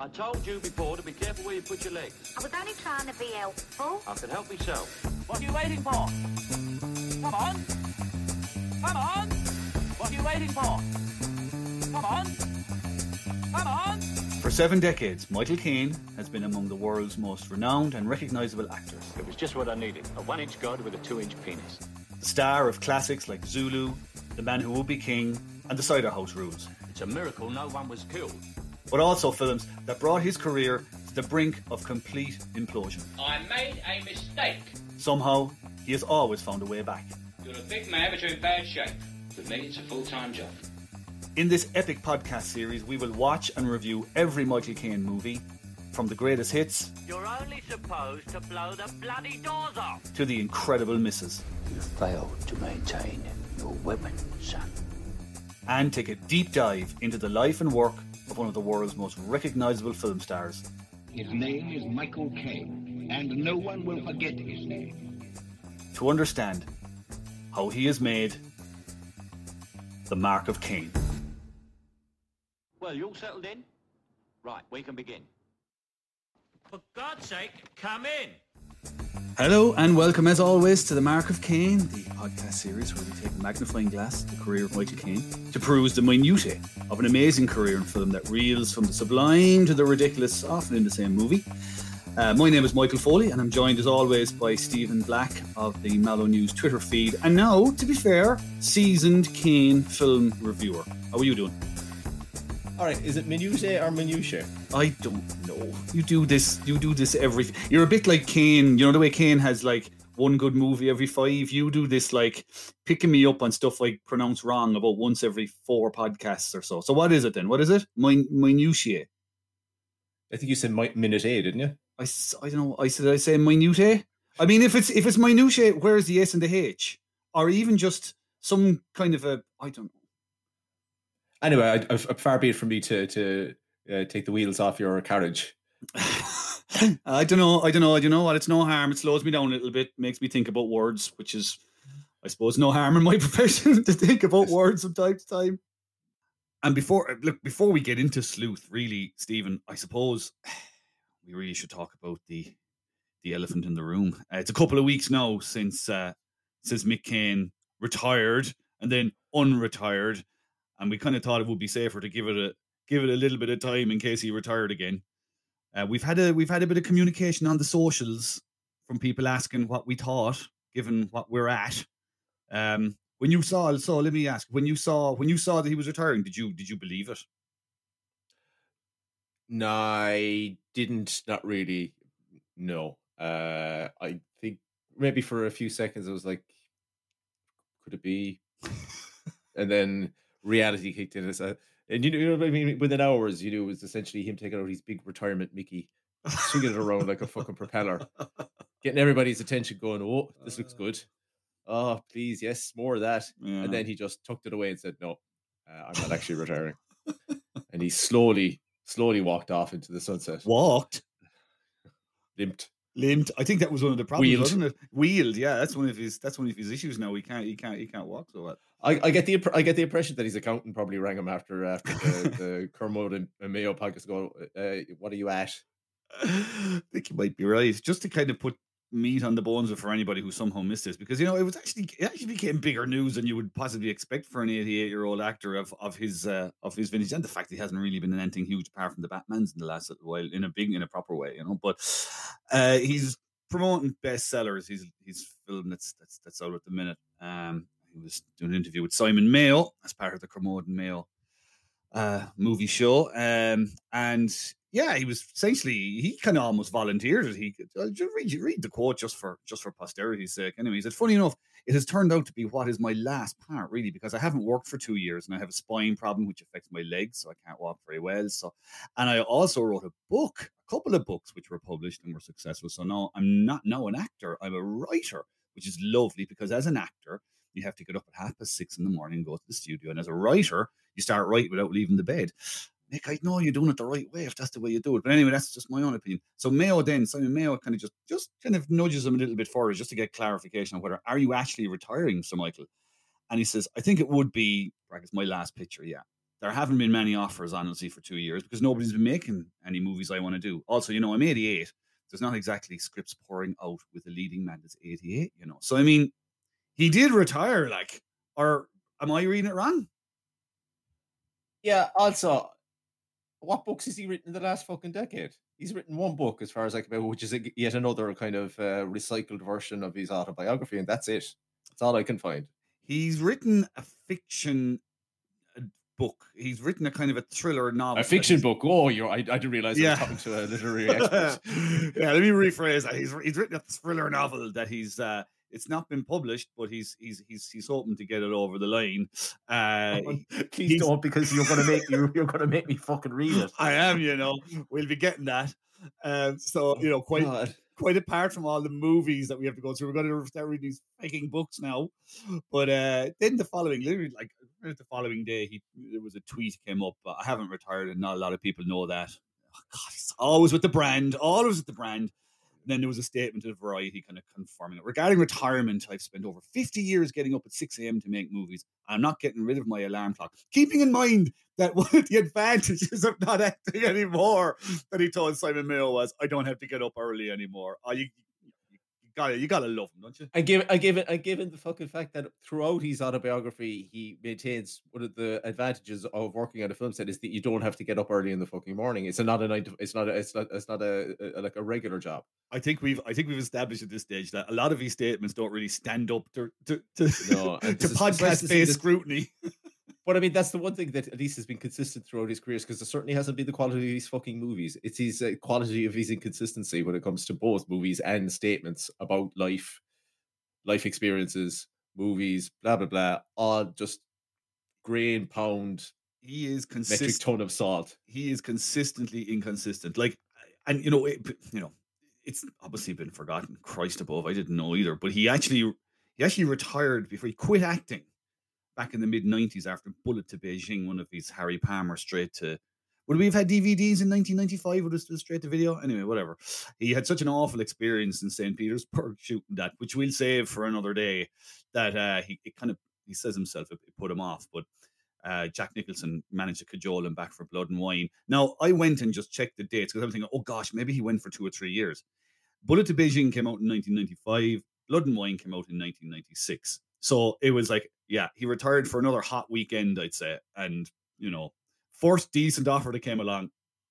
I told you before to be careful where you put your legs. I was only trying to be helpful. I can help myself. What are you waiting for? Come on. Come on. What are you waiting for? Come on. Come on. For seven decades, Michael Caine has been among the world's most renowned and recognisable actors. It was just what I needed. A one-inch god with a two-inch penis. The star of classics like Zulu, The Man Who Would Be King, and The Cider House Rules. It's a miracle no one was killed. But also films that brought his career to the brink of complete implosion. I made a mistake. Somehow, he has always found a way back. You're a big man, but you're in bad shape. With me, it's a full-time job. In this epic podcast series, we will watch and review every Michael Caine movie, from the greatest hits You're only supposed to blow the bloody doors off. to the incredible misses, You failed to maintain your weapon, son. and take a deep dive into the life and work of one of the world's most recognisable film stars. His name is Michael Caine, and no one will forget his name. to understand how he has made the mark of Caine. Well, you all settled in? Right, we can begin. For God's sake, come in. Hello and welcome as always to the Mark of Caine, the podcast series where we take a magnifying glass to the career of Michael Caine to peruse the minutiae of an amazing career in film that reels from the sublime to the ridiculous, often in the same movie. Uh, my name is Michael Foley, and I'm joined as always by Stephen Black of the Mallow News Twitter feed. And now, to be fair, seasoned Caine film reviewer. How are you doing? All right, is it minutiae or minutiae? I don't know. You do this. You do this every. You're a bit like Caine. You know the way Caine has like one good movie every five. You do this like picking me up on stuff I pronounce wrong about once every four podcasts or so. So what is it then? What is it? Min- minutiae. I think you said mi- a, didn't you? I, I don't know. I said I say minutiae. I mean, if it's if it's minutiae, where's the S and the H, or even just some kind of a I don't know. Anyway, I, I, far be it from me to to uh, take the wheels off your carriage. I don't know. I don't know. I don't know what. It's no harm. It slows me down a little bit. Makes me think about words, which is, I suppose, no harm in my profession to think about words from time to time. And before look, before we get into sleuth, really, Stephen, I suppose we really should talk about the the elephant in the room. Uh, it's a couple of weeks now since uh, since Mick Caine retired and then unretired, and we kind of thought it would be safer to give it a give it a little bit of time in case he retired again. Uh, we've had a we've had a bit of communication on the socials from people asking what we thought, given what we're at. Um, when you saw, so let me ask: when you saw when you saw that he was retiring, did you did you believe it? No, I didn't. Not really. No. Uh, I think maybe for a few seconds I was like, could it be? and then reality kicked in. Uh, and you know, you know what I mean? Within hours, you know, it was essentially him taking out his big retirement Mickey, swinging it around like a fucking propeller, getting everybody's attention going, oh, this looks good. Oh, please, yes, more of that. Yeah. And then he just tucked it away and said, no, uh, I'm not actually retiring. and he slowly, slowly walked off into the sunset, walked, limped. Limped. I think that was one of the problems, Wheeled. wasn't it? Wheeled, yeah. That's one of his. That's one of his issues now. He can't. He can't. He can't walk. So what? I, I get the I get the impression that his accountant probably rang him after after the, the Kermode and, and Mayo podcast. Go, uh, what are you at? I think you might be right. Just to kind of put meat on the bones for anybody who somehow missed this, because you know it was actually it actually became bigger news than you would possibly expect for an 88 year old actor of of his uh, of his vintage, and the fact he hasn't really been in anything huge apart from the Batman's in the last little while in a big in a proper way, you know. But uh, he's promoting bestsellers. He's he's film that's that's that's out at the minute. Um, he was doing an interview with Simon Mayo as part of the Kermode and Mayo uh, movie show. Um, and yeah, he was essentially he kind of almost volunteered. He could I'll just read, read the quote just for just for posterity's sake. Anyway, he said, "Funny enough, it has turned out to be what is my last part, really, because I haven't worked for two years and I have a spine problem which affects my legs, so I can't walk very well. So, and I also wrote a book, a couple of books which were published and were successful. So now I'm not now an actor, I'm a writer, which is lovely because as an actor." You have to get up at half past six in the morning and go to the studio. And as a writer, you start right without leaving the bed. Nick, I know you're doing it the right way if that's the way you do it. But anyway, that's just my own opinion. So Mayo then, Simon Mayo kind of just just kind of nudges him a little bit forward just to get clarification on whether are you actually retiring, Sir Michael? And he says, I think it would be brackets my last picture, yeah. There haven't been many offers, honestly, for two years because nobody's been making any movies I want to do. Also, you know, I'm 88. There's not exactly scripts pouring out with a leading man that's 88, you know. So I mean, he did retire, like, or am I reading it wrong? Yeah. Also, what books has he written in the last fucking decade? He's written one book, as far as I can remember, which is a, yet another kind of uh, recycled version of his autobiography, and that's it. That's all I can find. He's written a fiction uh, book. He's written a kind of a thriller novel. A fiction book. Oh, you're. I, I didn't realize I was talking to a literary expert. yeah, let me rephrase that. He's he's written a thriller novel that he's uh it's not been published, but he's he's he's he's hoping to get it over the line. Uh Please don't, because you're gonna make you you're gonna make me fucking read it. I am, you know, we'll be getting that. Um, so you know, quite God. quite apart from all the movies that we have to go through, we're going to start reading these fucking books now. But uh, then the following, literally, like the following day, he there was a tweet came up. I haven't retired, and not a lot of people know that. Oh, God, it's always with the brand, always with the brand. Then there was a statement of Variety kind of confirming it. Regarding retirement, I've spent over 50 years getting up at 6 a.m. to make movies. I'm not getting rid of my alarm clock. Keeping in mind that one of the advantages of not acting anymore that he told Simon Mayo was, I don't have to get up early anymore. Oh, you, you, gotta, love him, don't you? I give I give it I give it the fucking fact that throughout his autobiography he maintains one of the advantages of working at a film set is that you don't have to get up early in the fucking morning. It's not a nine to, it's not a, it's not it's not a, a like a regular job. I think we've, I think we've established at this stage that a lot of these statements don't really stand up to, to, to, No, to and it's- it's nice to see podcast-based scrutiny. But I mean that's the one thing that at least has been consistent throughout his careers because there certainly hasn't been the quality of these fucking movies. It's his uh, quality of his inconsistency when it comes to both movies and statements about life, life experiences, movies, blah blah blah, all just grain pound He is metric consistent. ton of salt. he is consistently inconsistent. Like, and you know, it, you know, it's obviously been forgotten. Christ above, I didn't know either. But he actually, he actually retired before he quit acting back in the mid '90s after Bullet to Beijing, one of these Harry Palmer straight to. Would we have had DVDs in 1995? Would it still straight to video? Anyway, whatever. He had such an awful experience in St. Petersburg shooting that, which we'll save for another day. That uh, he kind of he says himself it, it put him off, but uh, Jack Nicholson managed to cajole him back for Blood and Wine. Now, I went and just checked the dates because I was thinking, oh gosh, maybe he went for two or three years. Bullet to Beijing came out in 1995. Blood and Wine came out in 1996. So it was like, yeah, he retired for another hot weekend, I'd say. And, you know, first decent offer that came along.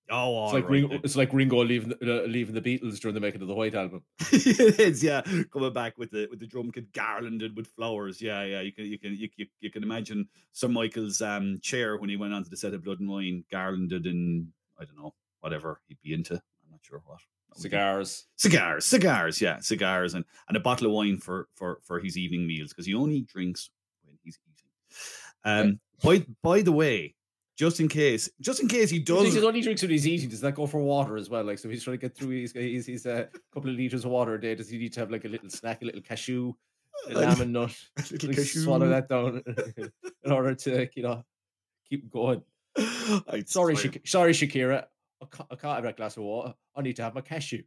Oh, It's like right Ringo, it's like Ringo leaving the, uh, leaving the Beatles during the making of the White Album. it is, yeah. Coming back with the with the drum kit garlanded with flowers. Yeah, yeah. You can you can you, you, you can imagine Sir Michael's um chair when he went onto the set of Blood and Wine, garlanded in I don't know whatever he'd be into. I'm not sure what. That would be- Cigars. cigars, cigars, yeah, cigars, and and a bottle of wine for for for his evening meals because he only drinks when he's eating. Um, by by the way, just in case, just in case he does, He only drinks when he's eating. Does that go for water as well? Like, so he's trying to get through his his, his uh, couple of liters of water a day. Does he need to have like a little snack, a little cashew, a almond nut, little like, cashew. swallow that down in order to you know keep going? I Sorry. Shak- sorry, Shakira. I can't, I can't have that glass of water. I need to have my cashew.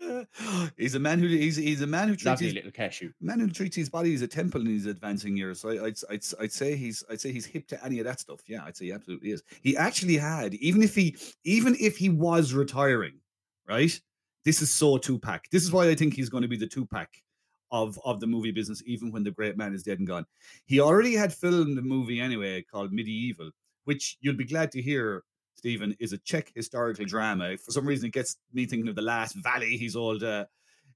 he's a man who he's he's a man who treats Lovely his, little cashew. man who treats his body as a temple in his advancing years. So I, I'd, I'd I'd say he's I'd say he's hip to any of that stuff. Yeah, I'd say he absolutely is. He actually had even if he even if he was retiring, right? This is so Tupac. This is why I think he's going to be the Tupac of of the movie business, even when the great man is dead and gone. He already had filmed a movie anyway called Medieval, which you'll be glad to hear. Stephen is a Czech historical drama. For some reason, it gets me thinking of the Last Valley. He's old, uh,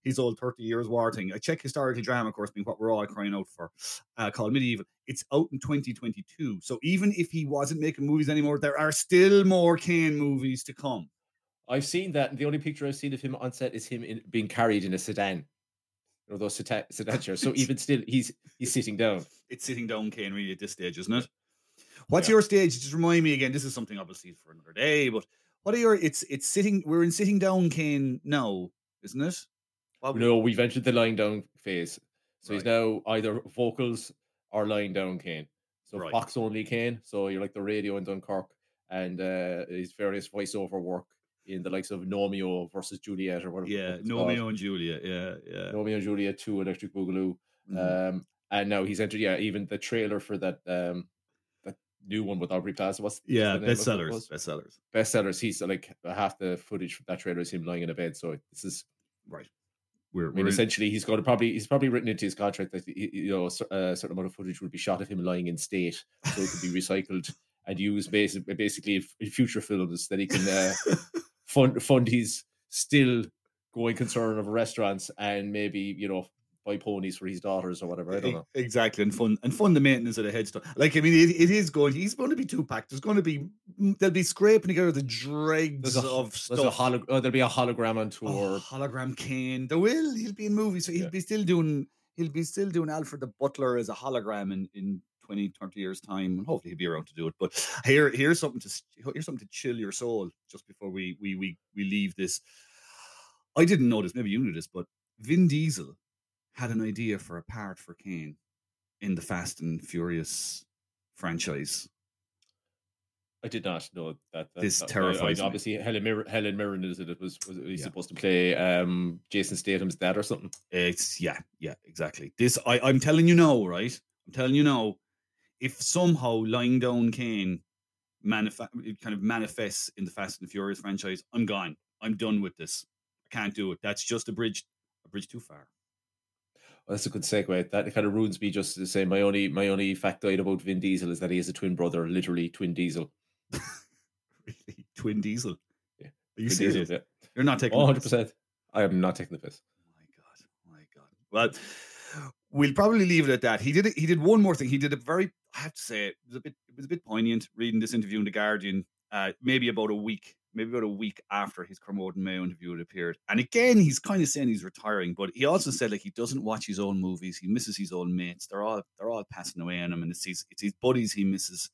his old 30 years war thing. I check historical drama, of course, being what we're all crying out for, uh, called Medieval. It's out in 2022. So even if he wasn't making movies anymore, there are still more Caine movies to come. I've seen that. and The only picture I've seen of him on set is him in, being carried in a sedan. Know, those sedan, sedan chairs. So even still, he's he's sitting down. It's sitting down Caine really at this stage, isn't it? What's Yeah. your stage? Just remind me again. This is something obviously for another day, but what are your? It's it's sitting. We're in sitting down Caine now, isn't it? No, we've entered the lying down phase. So he's now either vocals or lying down Caine. So Right. box only Caine. So you're like the radio in Dunkirk and uh, his various voiceover work in the likes of Gnomeo versus Juliet or whatever. Yeah, Romeo called. and Juliet. Yeah, yeah. Romeo and Juliet 2 Electric Boogaloo. Mhm. Um, and now he's entered, yeah, even the trailer for that um, that new one with Aubrey Plaza. What's, yeah, the name of it bestsellers. Bestsellers. Bestsellers. He's like half the footage from that trailer is him lying in a bed. So this is Right. We're, I mean, we're essentially, he's got to probably he's probably written into his contract that he- you know a certain amount of footage would be shot of him lying in state, so it could be recycled and used basically basically in in future films that he can uh, fund fund his still going concern of restaurants and maybe you know buy ponies for his daughters or whatever. I don't know. Exactly, and fund and fund the maintenance of the headstone. Like I mean, it, it is going. He's going to be two packed. There's going to be mm, they'll be scraping together the dregs a, of stuff. a holo- oh, there'll be a hologram on Oh, tour. hologram Caine. There will. He'll be in movies. So he'll Yeah. be still doing. He'll be still doing Alfred the Butler as a hologram in in 20, 30 years time, and hopefully he'll be around to do it. But here, here's something to here's something to chill your soul just before we we we we leave this. I didn't know this. Maybe you knew this, but Vin Diesel had an idea for a part for Caine in the Fast and Furious franchise. I did not know that. that This that- I- I- terrifies me. Obviously, Helen Mirren, Helen Mirren is it? It was was he Yeah. supposed to play um, Jason Statham's dad or something? It's yeah, yeah, exactly. This I, I'm telling you now, right? I'm telling you now. If somehow lying down Caine it kind of manifests in the Fast and Furious franchise, I'm gone. I'm done with this. I can't do it. That's just a bridge, a bridge too far. Well, that's a good segue. That kind of ruins me just to say my only my only factoid about Vin Diesel is that he has a twin brother, literally twin Diesel. Really, Twin Diesel. Yeah, Are you Twin serious? Diesel, yeah. You're not taking. Oh, 100 piss? percent. I am not taking the piss. my god, my god. Well, we'll probably leave it at that. He did it. He did one more thing. He did a very. I have to say, it was a bit. It was a bit poignant reading this interview in the Guardian. Uh, maybe about a week, maybe about a week after his Kermode Mayo interview had appeared. And again, he's kind of saying he's retiring, but he also said like he doesn't watch his own movies. He misses his own mates. They're all they're all passing away on him, and it's his it's his buddies he misses.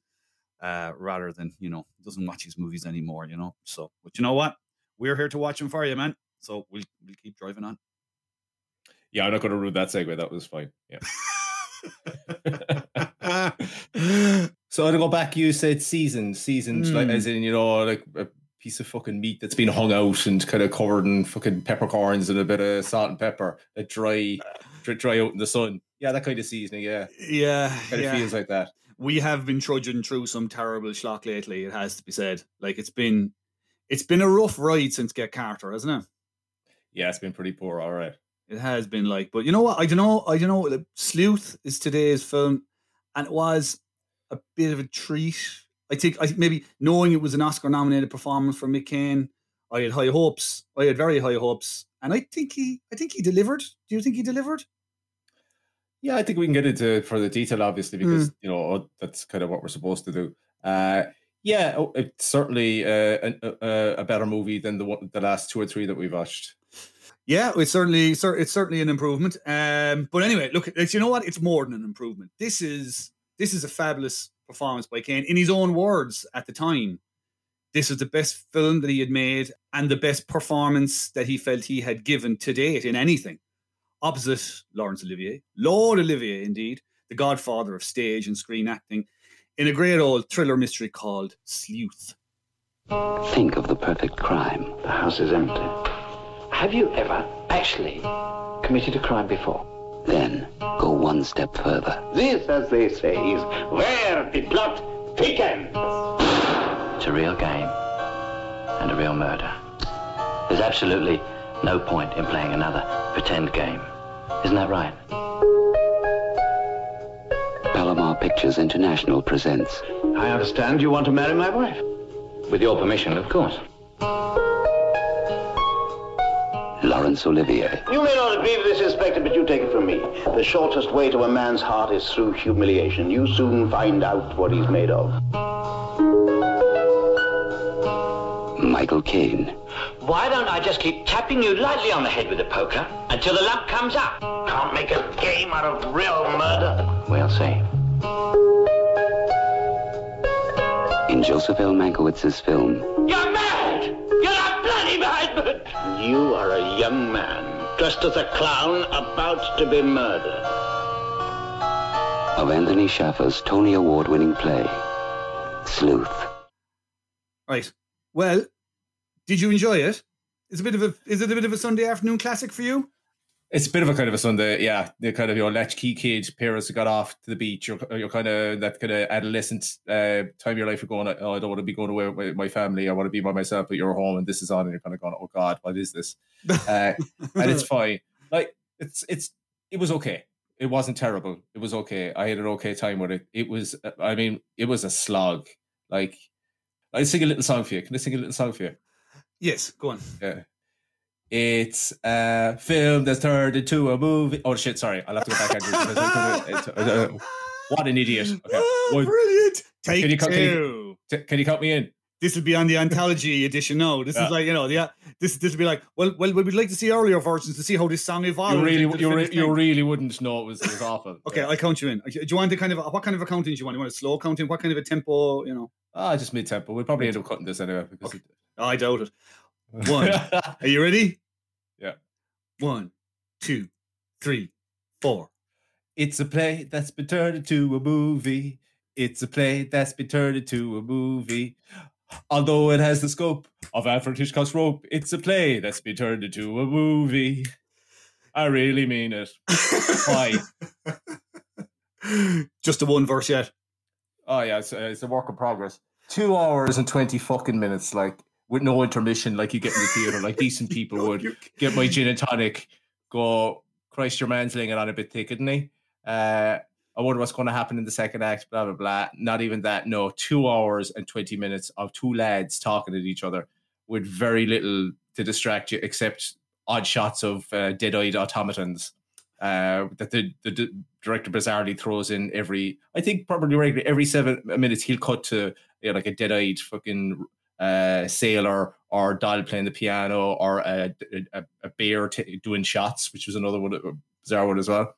Uh, rather than you know, doesn't watch his movies anymore, you know. So, but you know what? We're here to watch him for you, man. So we'll we'll keep driving on. Yeah, I'm not going to ruin that segue. That was fine. Yeah. so to go back, you said seasoned, seasoned, like Mm. as in you know, like a piece of fucking meat that's been hung out and kind of covered in fucking peppercorns and a bit of salt and pepper, that dry, dry, dry out in the sun. Yeah, that kind of seasoning. Yeah, Yeah, kind of feels like that. we have been trudging through some terrible schlock lately. It has to be said. Like it's been, it's been a rough ride since Get Carter, hasn't it? Yeah, it's been pretty poor. All right. It has been like, but you know what? I don't know. I don't know. Sleuth is today's film, and it was a bit of a treat. I think. I maybe knowing it was an Oscar-nominated performance for Mick Caine, I had high hopes. I had very high hopes, and I think he. I think he delivered. Do you think he delivered? Yeah, I think we can get into further detail, obviously, because you know that's kind of what we're supposed to do. Uh, yeah, oh, it's certainly uh, a, a, a better movie than the one, the last two or three that we've watched. Yeah, it's certainly it's certainly an improvement. Um, but anyway, look, it's, you know what? It's more than an improvement. This is this is a fabulous performance by Caine. In his own words, at the time, this was the best film that he had made and the best performance that he felt he had given to date in anything. Opposite Laurence Olivier, Lord Olivier, indeed, the godfather of stage and screen acting, in a great old thriller mystery called Sleuth. Think of the perfect crime. The house is empty. Have you ever actually committed a crime before? Then one step further. This, as they say, is where the plot thickens. It's a real game and a real murder. There's absolutely no point in playing another pretend game. Isn't that right? Palomar Pictures International presents. I understand you want to marry my wife. With your permission, of course. Laura Laurence Olivier. You may not agree with this, Inspector, but you take it from me. The shortest way to a man's heart is through humiliation. You soon find out what he's made of. Michael Caine. Why don't I just keep tapping you lightly on the head with a poker until the lump comes up? Can't make a game out of real murder. We'll see. In Joseph L. Mankiewicz's film, You're mad! You are a young man, dressed as a clown, about to be murdered. of Anthony Shaffer's Tony Award-winning play, Sleuth. Right. Well, did you enjoy it? It's a bit of a is it a bit of a Sunday afternoon classic for you? It's a bit of a kind of a Sunday, yeah. The kind of your latchkey kid, parents who got off to the beach. You're, you're kind of that kind of adolescent uh, time of your life. You're going, oh, I don't want to be going away with my family. I want to be by myself. But you're home and this is on, and you're kind of going, oh God, what is this? Uh, and it's fine. Like it's it's it was okay. It wasn't terrible. It was okay. I had an okay time with it. It was. I mean, it was a slog. Like I sing a little song for you. Can I sing a little song for you? Yes, go on. Yeah. It's a film that's turned into a movie. Oh shit! Sorry, I'll have to go back. and do. Uh, what an idiot! Okay. Ah, brilliant. Take Can you cut- can you- can you cut me in? This will be on the anthology edition. No, this Yeah. is like you know, the this this will be like well, well, we'd like to see earlier versions to see how this song evolved. You really, you, re- you really wouldn't know it was, it was awful. Okay, I count you in. Do you want the kind of what kind of accounting do you want? You want a slow counting? What kind of a tempo? You know, Ah, just mid tempo. We'll probably end up cutting this anyway because Okay. I doubt it. One. Are you ready? Yeah. One, two, three, four. It's a play that's been turned into a movie. It's a play that's been turned into a movie. Although it has the scope of Alfred Hitchcock's Rope, it's a play that's been turned into a movie. I really mean it. Why? Just the one verse yet. Oh yeah, it's, uh, it's a work in progress. Two hours and twenty fucking minutes, like with no intermission, like you get in the theater, like decent people would. Get my gin and tonic, go. Christ, your man's laying it on a bit thick, isn't he? Uh, I wonder what's going to happen in the second act. Blah blah blah. Not even that. No, two hours and twenty minutes of two lads talking at each other with very little to distract you, except odd shots of uh, dead-eyed automatons uh, that the, the, d director bizarrely throws in every. I think probably regularly every seven minutes he'll cut to you know, like a dead-eyed fucking uh, sailor or doll playing the piano or a, a, a bear t- doing shots, which was another one, a bizarre one as well.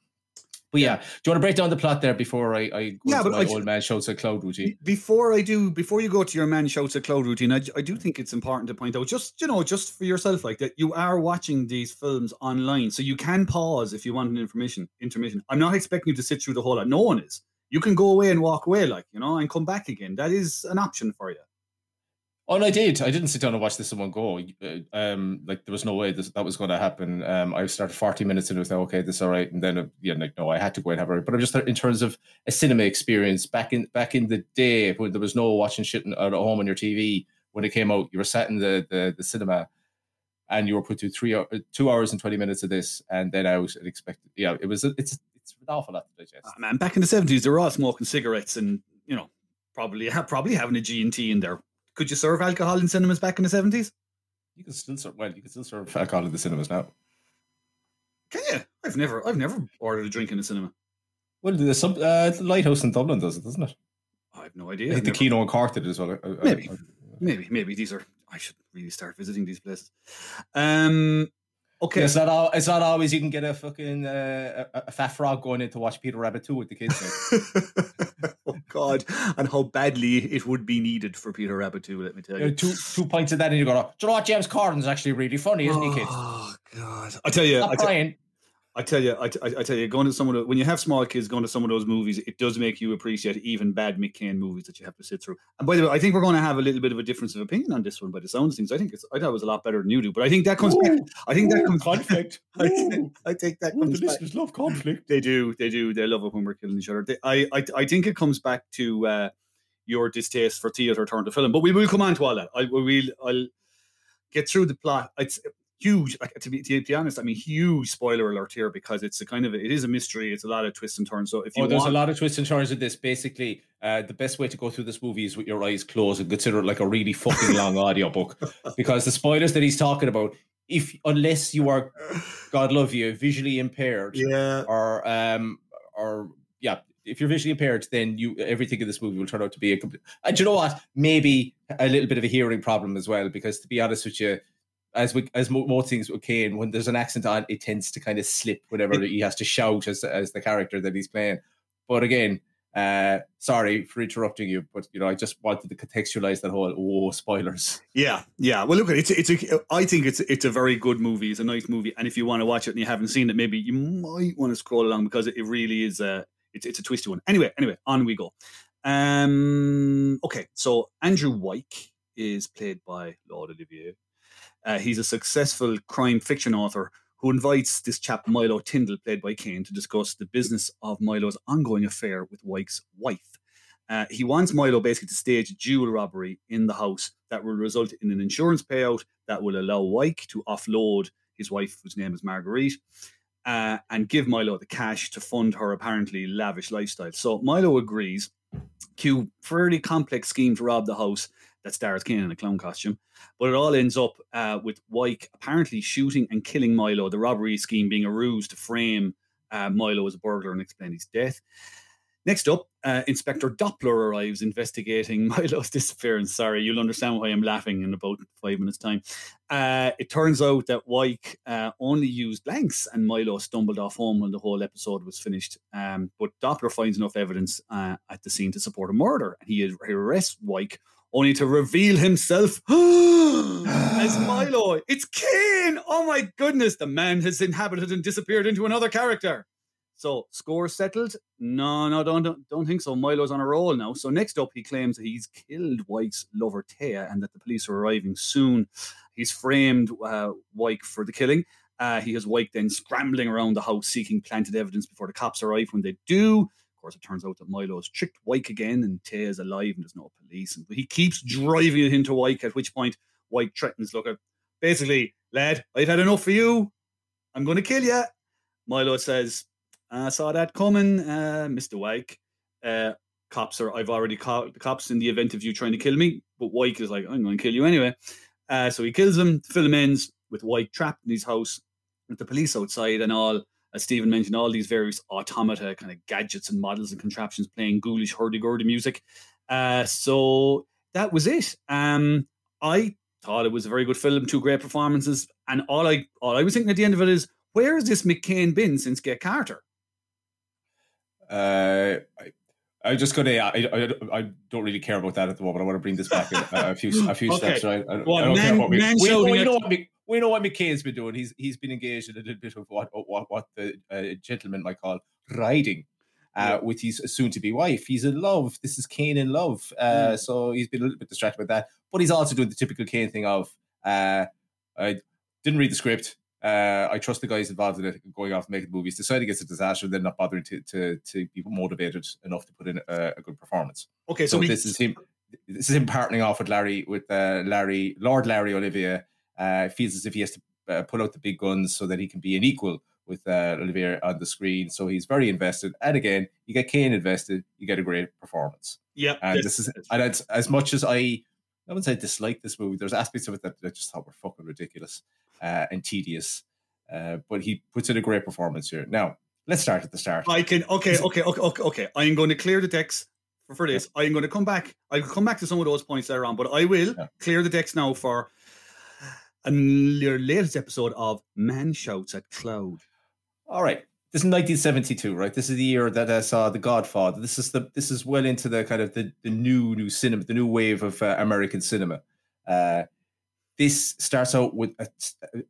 But yeah, do you want to break down the plot there before I, I go Yeah, but my I old man shouts at cloud routine? Before I do, before you go to your man shouts at cloud routine, I, I do think it's important to point out, just you know, just for yourself, like that, you are watching these films online, so you can pause if you want an information intermission. I'm not expecting you to sit through the whole lot. No one is. You can go away and walk away, like you know, and come back again. That is an option for you. Oh, and I did. I didn't sit down and watch this in one go. Uh, Um, like there was no way this, that was going to happen. Um, I started forty minutes and it was like, okay, this is all right, and then uh, yeah, like no, I had to go and have it. But I'm just in terms of a cinema experience back in back in the day when there was no watching shit at home on your TV when it came out. You were sat in the the, the cinema, and you were put through three uh, two hours and twenty minutes of this, and then I was expected. Yeah, it was. It's it's an awful lot to digest. Ah, man, back in the seventies, they were all smoking cigarettes and you know, probably probably having a G and T in there. Could you serve alcohol in cinemas back in the seventies? You can still serve well. You can still serve alcohol in the cinemas now. Can you? I've never, I've never ordered a drink in a cinema. Well, the sub uh, the lighthouse in Dublin does it, doesn't it? I have no I idea. think I've the never- Kino and Cork did it as well. I- I- Maybe. I- Maybe, maybe these are. I should really start visiting these places. Um. Okay. It's not all, it's not always you can get a fucking uh, a, a fat frog going in to watch Peter Rabbit 2 with the kids. oh God! And how badly it would be needed for Peter Rabbit two. Let me tell You know, two two pints of that and you go, do you know what? James Corden's actually really funny, isn't he, kids? Oh God! I tell you, I Stop tell, crying. I tell you, I, t- I tell you, going to some of the when you have small kids going to some of those movies, it does make you appreciate even bad Mick Caine movies that you have to sit through. And by the way, I think we're going to have a little bit of a difference of opinion on this one. By the sounds of things, I think it's I thought it was a lot better than you do, but I think that comes back. I think that comes conflict. I think, I think that Ooh, the back. listeners love conflict. They do, they do, they love it when we're killing each other. They, I, I, I think it comes back to uh, your distaste for theatre turned to film, but we will come on to all that. I will, I'll get through the plot. It's huge. Like to be, to be honest, I mean, huge spoiler alert here because it's a kind of it is a mystery. It's a lot of twists and turns. So if you Oh, there's want, a lot of twists and turns of this. Basically, uh, the best way to go through this movie is with your eyes closed and consider it like a really fucking long audiobook. Because the spoilers that he's talking about, if unless you are, God love you, visually impaired, Yeah. or um, or yeah, if you're visually impaired, then you everything in this movie will turn out to be a complete. And do you know what? Maybe a little bit of a hearing problem as well, because to be honest with you, as we, as mo- most things with Caine, when there's an accent on, it tends to kind of slip whenever he has to shout as as the character that he's playing. But again, uh, sorry for interrupting you, but you know, I just wanted to contextualize that whole oh spoilers. Yeah, yeah. Well, look, it's it's a. I think it's it's a very good movie. It's a nice movie, and if you want to watch it and you haven't seen it, maybe you might want to scroll along because it, it really is a it's it's a twisty one. Anyway, anyway, on we go. Um, okay, so Andrew Wyke is played by Lord Olivier. Uh, he's a successful crime fiction author who invites this chap Milo Tindle, played by Caine, to discuss the business of Milo's ongoing affair with Wyke's wife. Uh, he wants Milo basically to stage a jewel robbery in the house that will result in an insurance payout that will allow Wyke to offload his wife, whose name is Marguerite, uh, and give Milo the cash to fund her apparently lavish lifestyle. So Milo agrees. Cue fairly complex scheme to rob the house that stars Caine in a clown costume. But it all ends up uh, with Wyke apparently shooting and killing Milo, the robbery scheme being a ruse to frame uh, Milo as a burglar and explain his death. Next up, uh, Inspector Doppler arrives investigating Milo's disappearance. Sorry, you'll understand why I'm laughing in about five minutes' time. Uh, it turns out that Wyke uh, only used blanks and Milo stumbled off home when the whole episode was finished. Um, but Doppler finds enough evidence uh, at the scene to support a murder. and he arrests Wyke only to reveal himself as Milo. It's Caine! Oh my goodness, the man has inhabited and disappeared into another character. So score settled? No, no, don't, don't don't think so. Milo's on a roll now. So next up, he claims that he's killed Wyke's lover Taya and that the police are arriving soon. He's framed uh, Wyke for the killing. Uh, he has Wyke then scrambling around the house seeking planted evidence before the cops arrive. When they do, course, it turns out that Milo has tricked Wyke again and Taya is alive and there's no police. And he keeps driving it into Wyke, at which point Wyke threatens, look, at basically, lad, I've had enough for you. I'm going to kill you. Milo says, I saw that coming, uh, Mr. Wyke. Uh, cops are, I've already called the cops in the event of you trying to kill me, but Wyke is like, I'm going to kill you anyway. Uh, so he kills him. Film ends with Wyke trapped in his house with the police outside and all. As Stephen mentioned, all these various automata, kind of gadgets and models and contraptions playing ghoulish hurdy-gurdy music. Uh, so that was it. Um, I thought it was a very good film, two great performances, and all I all I was thinking at the end of it is, where has this Mick Caine been since Get Carter? Uh, I, I just gonna. I, I, I don't really care about that at the moment. I want to bring this back a, a few a few Okay. steps. Right? I, Well, I don't care man- what we, man we, shouting we at- know what Mc- we know what Mick Caine's been doing. He's he's been engaged in a little bit of what what what the uh, gentleman might call riding. Uh, with his soon-to-be wife, he's in love. This is Caine in love. Uh, Mm. So he's been a little bit distracted with that, but he's also doing the typical Caine thing of, uh, I didn't read the script. Uh, I trust the guys involved in it going off making movies. Deciding it's a disaster, and then not bothering to to to be motivated enough to put in a, a good performance. Okay, so so we- this is him. This is him partnering off with Larry, with uh, Larry, Lord Larry Olivier. Uh, feels as if he has to uh, pull out the big guns so that he can be an equal with uh, Olivier on the screen. So he's very invested. And again, you get Caine invested, you get a great performance. Yeah, And this is and it's, as much as I, I wouldn't say dislike this movie. There's aspects of it that I just thought were fucking ridiculous uh, and tedious. Uh, but he puts in a great performance here. Now let's start at the start. I can okay, okay, okay, okay, okay. I am going to clear the decks for, for this. I am going to come back. I'll come back to some of those points later on, but I will clear the decks now for a, your latest episode of Man Shouts at Cloud. All right. This is 1972, right? This is the year that I saw The Godfather. This is the this is well into the kind of the, the new new cinema, the new wave of uh, American cinema. Uh, this starts out with a,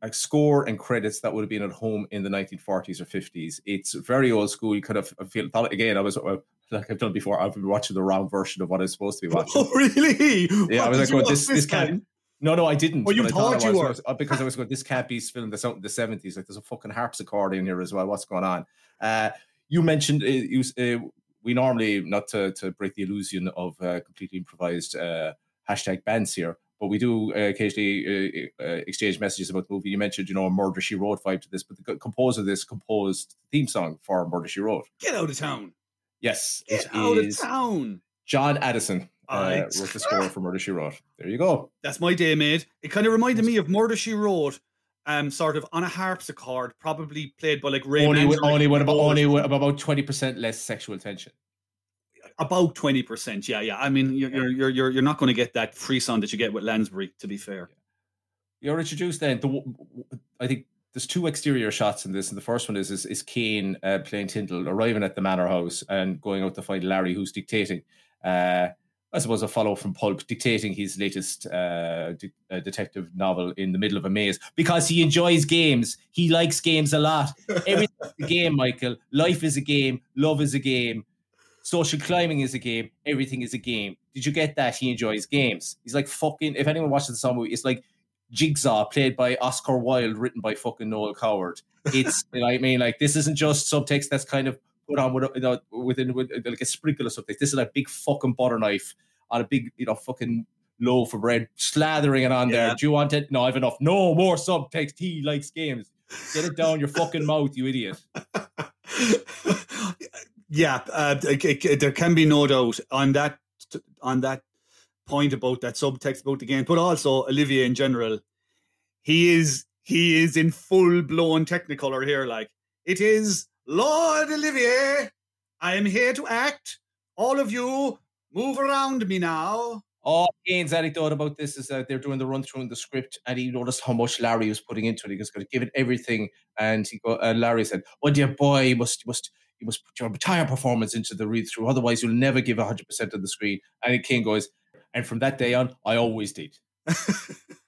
a score and credits that would have been at home in the 1940s or 50s. It's very old school. You kind of I feel thought again. I was uh, like I've done before. I've been watching the wrong version of what I was supposed to be watching. Oh, really? Yeah, I was like, well, watch this this can't. No, no, I didn't. Oh, you thought you were. Uh, because I was going. This can't be filmed this out in the seventies. Like there's a fucking harpsichord in here as well. What's going on? Uh, you mentioned uh, you. Uh, we normally not to, to break the illusion of uh, completely improvised uh, hashtag bands here, but we do uh, occasionally uh, uh, exchange messages about the movie. You mentioned, you know, a Murder She Wrote vibe to this, but the composer of this composed the theme song for Murder She Wrote. Get out of town. Yes, Get out of town. John Addison uh, wrote the score for Murder She Wrote. There you go. That's my day, mate. It kind of reminded me of Murder She Wrote um, sort of on a harpsichord, probably played by like Ray only with, only with about only with about twenty percent less sexual tension. about twenty percent. Yeah, yeah. I mean, you're you're you're you're, you're not going to get that free frisson that you get with Lansbury. To be fair, You're introduced then. The, I think there's two exterior shots in this, and the first one is is, is Kane uh, playing Tindle arriving at the manor house and going out to find Larry, who's dictating. Uh, I suppose a follow from Pulp, dictating his latest uh, de- uh, detective novel in the middle of a maze because he enjoys games. He likes games a lot. Everything's a game, Michael. Life is a game. Love is a game. Social climbing is a game. Everything is a game. Did you get that? He enjoys games. He's like fucking. If anyone watches the song movie, it's like Jigsaw played by Oscar Wilde, written by fucking Noel Coward. It's you know I mean, like this isn't just subtext that's kind of put on with, you know, within with, like a sprinkle of subtext. This is like big fucking butter knife on a big you know fucking loaf of bread, slathering it on there. Do you want it? No, I've enough. No more subtext. He likes games. Get it down your fucking mouth, you idiot. yeah. Uh, it- it- there can be no doubt on that on that point about that subtext about the game, but also Olivier in general. He is he is in full blown Technicolor here. Like it is Lord Olivier. I am here to act. All of you, move around me now. Oh, Caine's thought about this is that they're doing the run through in the script, and he noticed how much Larry was putting into it. He was going to give it everything, and he got, and Larry said, "Oh dear boy, you must, you must, you must put your entire performance into the read through. Otherwise, you'll never give hundred percent of the screen." And Caine goes, "And from that day on, I always did."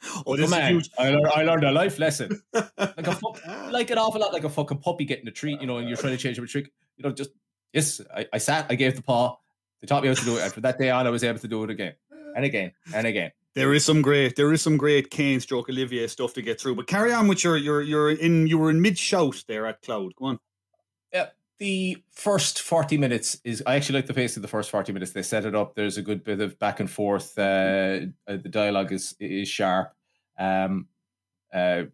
Oh, this is man. huge. I, learned, I learned a life lesson. Like a fuck, like an awful lot, like a fucking puppy getting a treat, you know, and you're trying to change up a trick. You know, just yes, I, I sat, I gave the paw. They taught me how to do it, and from that day on, I was able to do it again and again and again. There is some great, there is some great Caine stroke Olivier stuff to get through. But carry on with your, your, you're in, you were in mid shout there at Cloud. Go on. The first 40 minutes is I actually like the pace of the first 40 minutes. They set it up. There's a good bit of back and forth. Uh, uh, the dialogue is is sharp. Um, uh,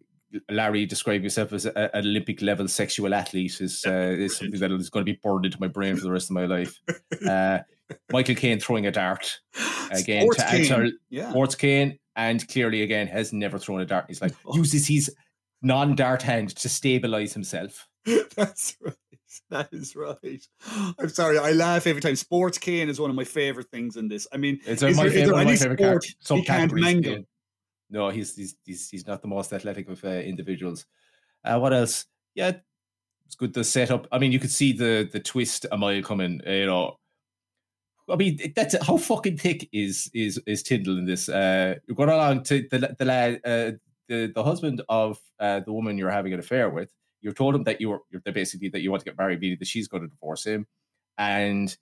Larry described yourself as an Olympic level sexual athlete is uh, is something that is going to be burned into my brain for the rest of my life. Uh, Michael Caine throwing a dart again Sports to answer Caine, yeah. Sports Caine, and clearly again has never thrown a dart. He's like uses his non-dart hand to stabilize himself. That's right. That is right. I'm sorry. I laugh every time. Sports Caine is one of my favorite things in this. I mean, It's is my is favorite, there one of my any favorite sport he can't mangle? No, he's, he's he's he's not the most athletic of uh, individuals. Uh, what else? Yeah, it's good the setup. I mean, you could see the the twist a mile coming. uh, You know, I mean, that's how fucking thick is is is Tindle in this. Uh, you're going along to the the lad, uh, the the husband of uh, the woman you're having an affair with. You're told him that you were you're basically that you want to get married, meaning that she's going to divorce him, and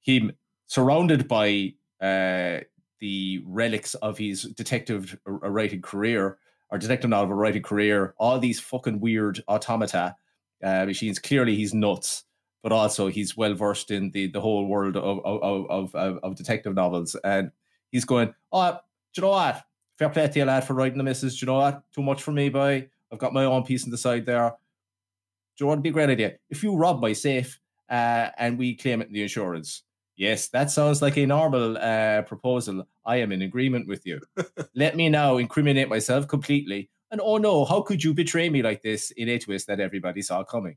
him surrounded by uh, the relics of his detective writing career or detective novel writing career. All these fucking weird automata uh, machines. Clearly, he's nuts, but also he's well versed in the the whole world of of, of of of detective novels, and he's going. Oh, do you know what? Fair play to you, lad, for writing the missus. Do you know what? Too much for me, boy. I've got my own piece on the side there. Do you to be a great idea? If you rob my safe uh, and we claim it in the insurance, yes, that sounds like a normal uh, proposal. I am in agreement with you. Let me now incriminate myself completely. And oh no, how could you betray me like this in a twist that everybody saw coming?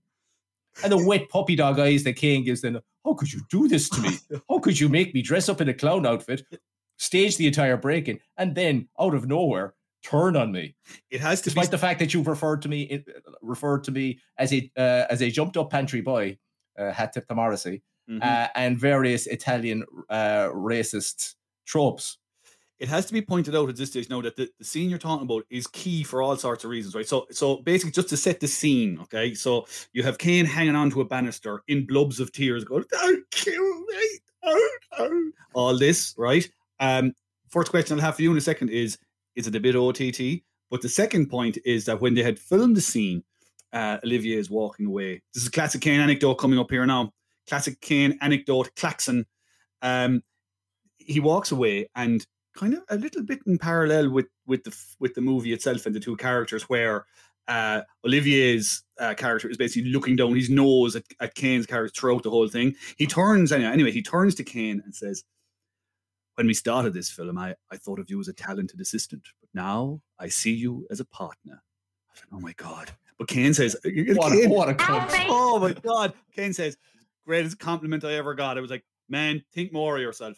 And the wet puppy dog eyes that Caine gives them. How could you do this to me? How could you make me dress up in a clown outfit, stage the entire break-in, and then out of nowhere turn on me? It has to despite be the fact that you've referred to me referred to me as a uh, as a jumped up pantry boy, uh, hat tip to Morrissey, Mhm. uh, and various Italian uh, racist tropes. it has to be pointed out at this stage now that the, the scene you're talking about is key for all sorts of reasons, right? So, so basically, just to set the scene, okay. So you have Caine hanging on to a banister in blubs of tears, going, "Don't kill me, don't, don't." All this, right? Um, first question I'll have for you in a second is: Is it a bit OTT? But the second point is that when they had filmed the scene, uh, Olivier is walking away. This is a classic Caine anecdote coming up here now. Classic Caine anecdote, klaxon. Um, he walks away and kind of a little bit in parallel with with the with the movie itself and the two characters where uh, Olivier's uh, character is basically looking down his nose at, at Caine's character throughout the whole thing. He turns anyway, anyway, he turns to Caine and says, "When we started this film, I, I thought of you as a talented assistant, but Now I see you as a partner. I thought, oh my god! But Caine says, What a, what a cunt. oh my god! Caine says, greatest compliment I ever got. I was like, man, think more of yourself.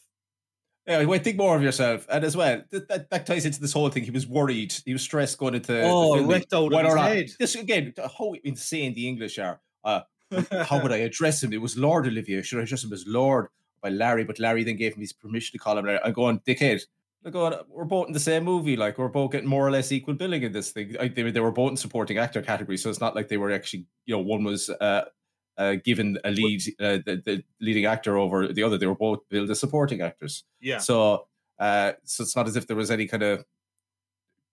Yeah, wait, think more of yourself. And as well, that, that, that ties into this whole thing. He was worried. He was stressed going into Oh, the wrecked out of whether his or not- head. This again, how insane the English are. Uh, how would I address him? It was Lord Olivier. Should I address him as Lord by Larry? But Larry then gave me his permission to call him Larry. I'm going, dickhead. I'm going, we're both in the same movie. Like, we're both getting more or less equal billing in this thing. I, they, were- they were both in supporting actor category. So it's not like they were actually, you know, one was uh, uh, given a lead, uh, the, the leading actor over the other. They were both billed as supporting actors. Yeah. So, uh, so it's not as if there was any kind of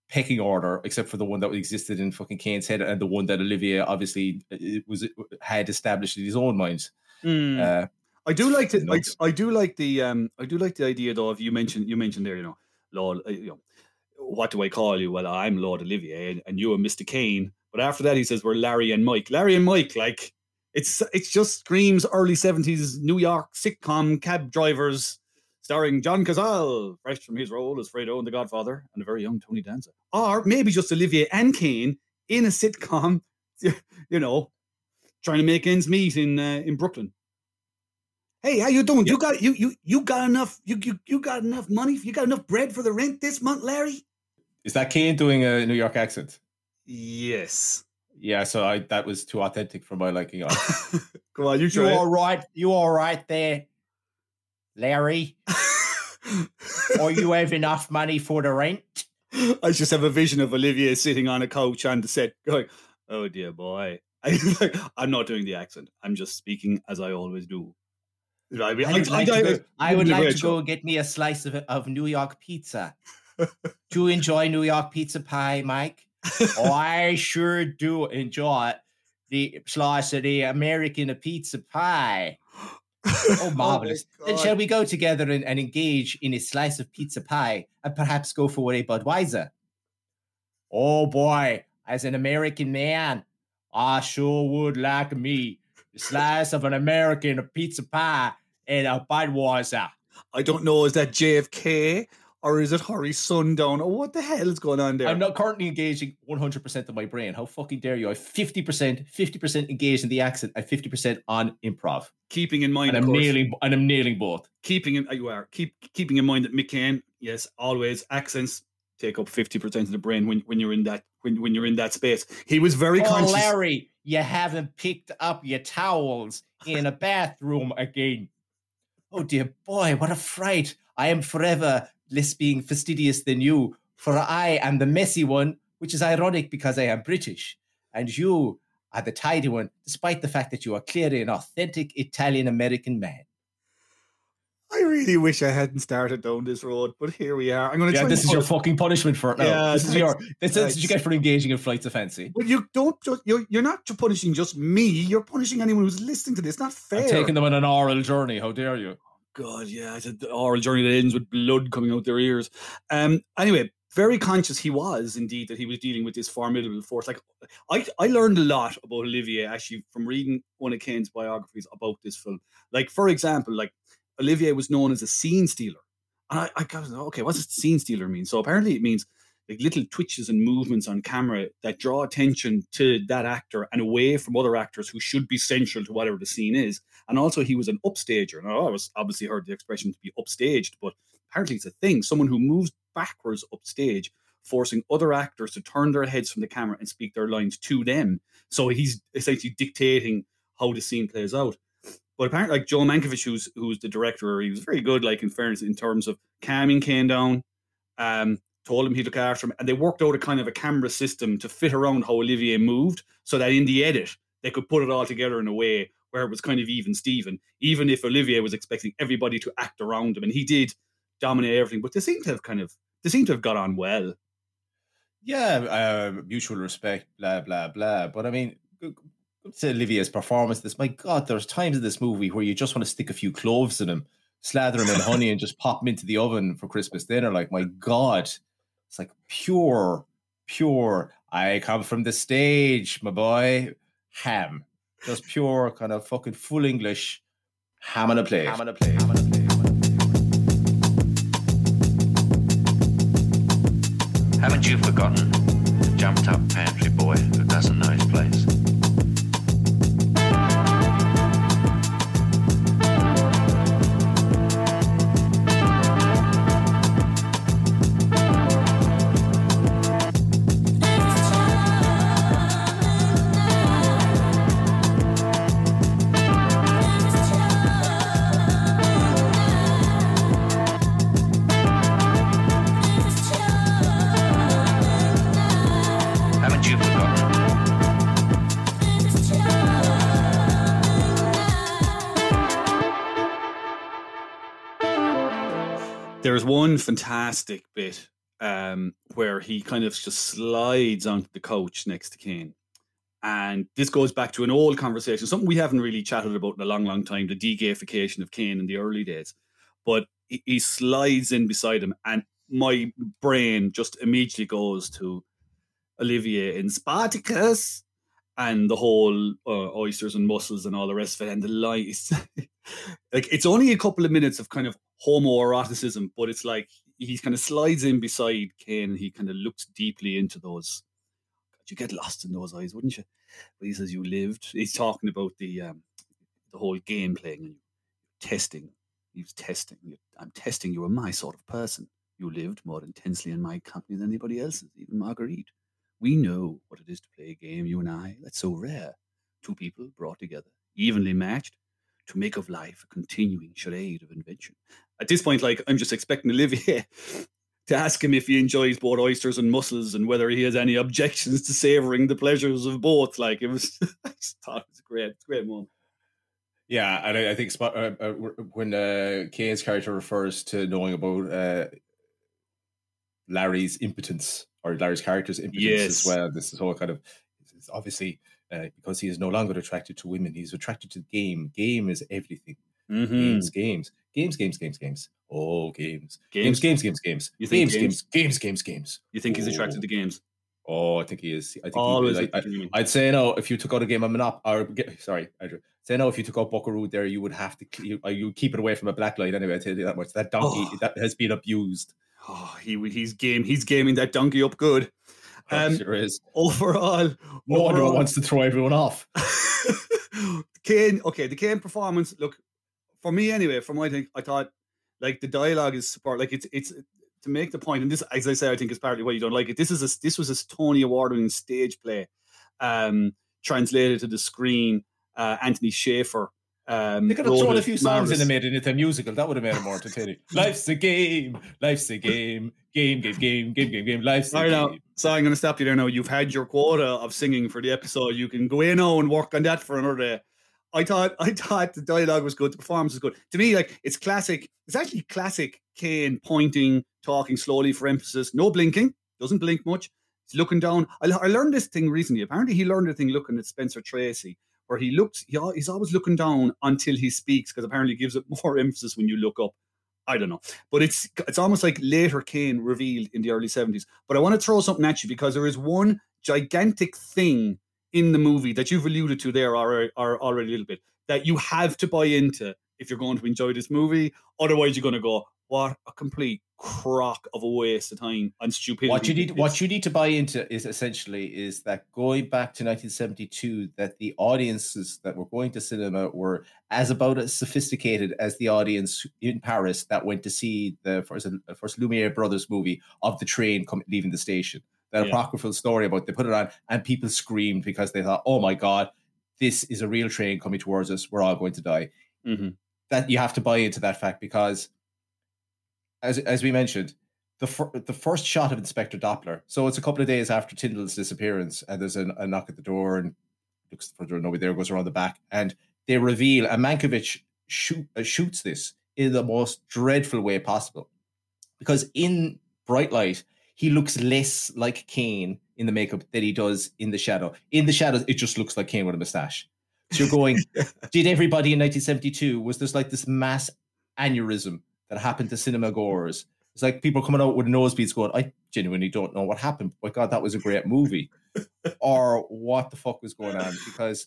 pecking order, except for the one that existed in fucking Caine's head and the one that Olivier obviously uh, was had established in his own mind. Hmm. I do like the I. I do like the um I do like the idea though of you mentioned you mentioned there you know Lord uh, you know what do I call you well I'm Lord Olivier and, and you are Mr Caine but after that he says we're Larry and Mike Larry and Mike like it's it's just screams early seventies New York sitcom cab drivers starring John Cazale fresh from his role as Fredo in The Godfather and a very young Tony Danza or maybe just Olivier and Caine in a sitcom you know trying to make ends meet in uh, in Brooklyn. Hey, how you doing? You got you you you got enough you you you got enough money? You got enough bread for the rent this month, Larry? is that Caine doing a New York accent? Yes. Yeah, so I that was too authentic for my liking. Go on, you you try. all right? You all right there, Larry? or you have enough money for the rent? I just have a vision of Olivier sitting on a couch on the set, going, "Oh dear boy." I'm not doing the accent. I'm just speaking as I always do. I, I would like, to, go, I would like to go get me a slice of, of New York pizza. do you enjoy New York pizza pie, Mike? oh, I sure do enjoy the slice of the American pizza pie. Oh, marvelous. then shall we go together and, and engage in a slice of pizza pie and perhaps go for a Budweiser? Oh, boy. As an American man, I sure would like me a slice of an American pizza pie and a Budweiser. I don't know. Is that JFK or is it Harry Sundown? Or what the hell is going on there? I'm not currently engaging 100% of my brain. How fucking dare you? I 50%, 50% engaged in the accent and 50% on improv. keeping in mind, And I'm course, nailing and I'm nailing both. keeping in uh, you are keep keeping in mind that Mick Caine, yes, always accents take up fifty percent of the brain when, when you're in that when, when you're in that space. He was very Oh, conscious. Larry, you haven't picked up your towels in a bathroom again. Oh dear boy, what a fright. I am forever less being fastidious than you, for I am the messy one, which is ironic because I am British, and you are the tidy one, despite the fact that you are clearly an authentic Italian American man. I really wish I hadn't started down this road, but here we are. I'm going to Yeah, try. this is your fucking punishment for it now. Yeah, this is your this is what you get for engaging in flights of fancy. But you don't just you're you're not punishing just me. You're punishing anyone who's listening to this. Not fair. I'm taking them on an oral journey. How dare you? God, yeah, it's an oral journey that ends with blood coming out their ears. Um, anyway, very conscious he was indeed that he was dealing with this formidable force. Like, I, I learned a lot about Olivier actually from reading one of Caine's biographies about this film. Like, for example, like Olivier was known as a scene stealer. And I, I got okay, what's a scene stealer mean? So apparently it means like little twitches and movements on camera that draw attention to that actor and away from other actors who should be central to whatever the scene is. And also, he was an upstager. Now, I was obviously heard the expression to be upstaged, but apparently it's a thing. Someone who moves backwards upstage, forcing other actors to turn their heads from the camera and speak their lines to them. So he's essentially dictating how the scene plays out. But apparently, like Joe Mankiewicz, who's who's the director, he was very good, like in fairness, in terms of calming Caine down, um, told him he'd look after him, and they worked out a kind of a camera system to fit around how Olivier moved, so that in the edit they could put it all together in a way where it was kind of even Steven, even if Olivier was expecting everybody to act around him, and he did dominate everything. But they seem to have kind of they seem to have got on well. Yeah, uh, mutual respect, blah blah blah. But I mean, to Olivier's performance. This, my God, there's times in this movie where you just want to stick a few cloves in him, slather him in honey, and just pop him into the oven for Christmas dinner. Like, my God, it's like pure, pure. I come from the stage, my boy. Ham, just pure kind of fucking full English. Ham on a plate. Ham on a plate. Ham on a plate. Haven't you forgotten the jumped up pantry boy who doesn't know There's one fantastic bit um, where he kind of just slides onto the couch next to Caine. And this goes back to an old conversation, something we haven't really chatted about in a long, long time the degayification of Caine in the early days. But he, he slides in beside him, and my brain just immediately goes to Olivier in Spartacus and the whole uh, oysters and mussels and all the rest of it. And the lies. like, it's only a couple of minutes of kind of homoeroticism, but it's like he kind of slides in beside Caine and he kind of looks deeply into those. God, you get lost in those eyes, wouldn't you? But he says you lived. He's talking about the um, the whole game playing and testing. He's testing. you. I'm testing you are my sort of person. You lived more intensely in my company than anybody else's, even Marguerite. We know what it is to play a game, you and I. That's so rare. Two people brought together, evenly matched, to make of life a continuing charade of invention. At this point, like I'm just expecting Olivier to ask him if he enjoys both oysters and mussels and whether he has any objections to savoring the pleasures of both. Like it was, I just thought it was great. It's a great moment. Yeah, and I, I think Spot, uh, uh, when uh, Caine's character refers to knowing about uh, Larry's impotence or Larry's character's impotence Yes. as well, this is all kind of it's obviously uh, because he is no longer attracted to women, he's attracted to the game. Game is everything. Mhm. Games, games, games, games, games, games. Oh, games, Games? games, games, games, games. You think games, games? games, games, games. You think he's attracted to games? Oh, I think he is. I think Always he, with I, I, would say no. If you took out a game of Monop, or sorry, Andrew, say no. If you took out Buckaroo there, you would have to you, uh, you keep it away from a black light anyway. I tell you that much. That donkey Oh. that has been abused. Oh, he he's game. He's gaming that donkey up good. Um, sure is. Overall, No wonder it wants to throw everyone off. Caine, okay, the Caine performance. Look, for me anyway, from my thing, I thought like the dialogue is support. Like it's it's to make the point, and this, as I say, I think is partly why you don't like it. This is a this was a Tony Award-winning stage play, um, translated to the screen. Uh, Anthony Shaffer. Um, They could have thrown a few songs in and made it into a musical. That would have made it more entertaining. Life's a game. Life's a game. Game, game, game, game, game, game. Life's a Sorry game. So I'm going to stop you there now. You've had your quota of singing for the episode. You can go in now and work on that for another day. I thought I thought the dialogue was good, the performance was good. To me, like it's classic. It's actually classic Caine pointing, talking slowly for emphasis. No blinking. Doesn't blink much. He's looking down. I, I learned this thing recently. Apparently, he learned a thing looking at Spencer Tracy, where he looks. He, he's always looking down until he speaks, because apparently it gives it more emphasis when you look up. I don't know, but it's it's almost like later Caine revealed in the early seventies. But I want to throw something at you because there is one gigantic thing in the movie that you've alluded to there are already a little bit that you have to buy into if you're going to enjoy this movie. Otherwise, you're going to go, "What a complete crock of a waste of time and stupidity." What you need, what you need to buy into is essentially is that going back to 1972, that the audiences that were going to cinema were as about as sophisticated as the audience in Paris that went to see the first, uh, first Lumiere brothers movie of the train coming leaving the station. That Yeah. apocryphal story about they put it on and people screamed because they thought, "Oh my god, this is a real train coming towards us. We're all going to die." Mhm. That you have to buy into that fact because as as we mentioned, the fir- the first shot of Inspector Doppler. So it's a couple of days after Tindle's disappearance, and there's a, a knock at the door, and looks for the door, nobody there, goes around the back, and they reveal, and Mankiewicz shoot, uh, shoots this in the most dreadful way possible, because in bright light he looks less like Caine in the makeup than he does in the shadow. In the shadows, it just looks like Caine with a mustache. So you're going, did everybody in 1972 was there's like this mass aneurysm that happened to cinema goers? It's like people coming out with nosebleeds going, I genuinely don't know what happened. My God, that was a great movie. or what the fuck was going on? Because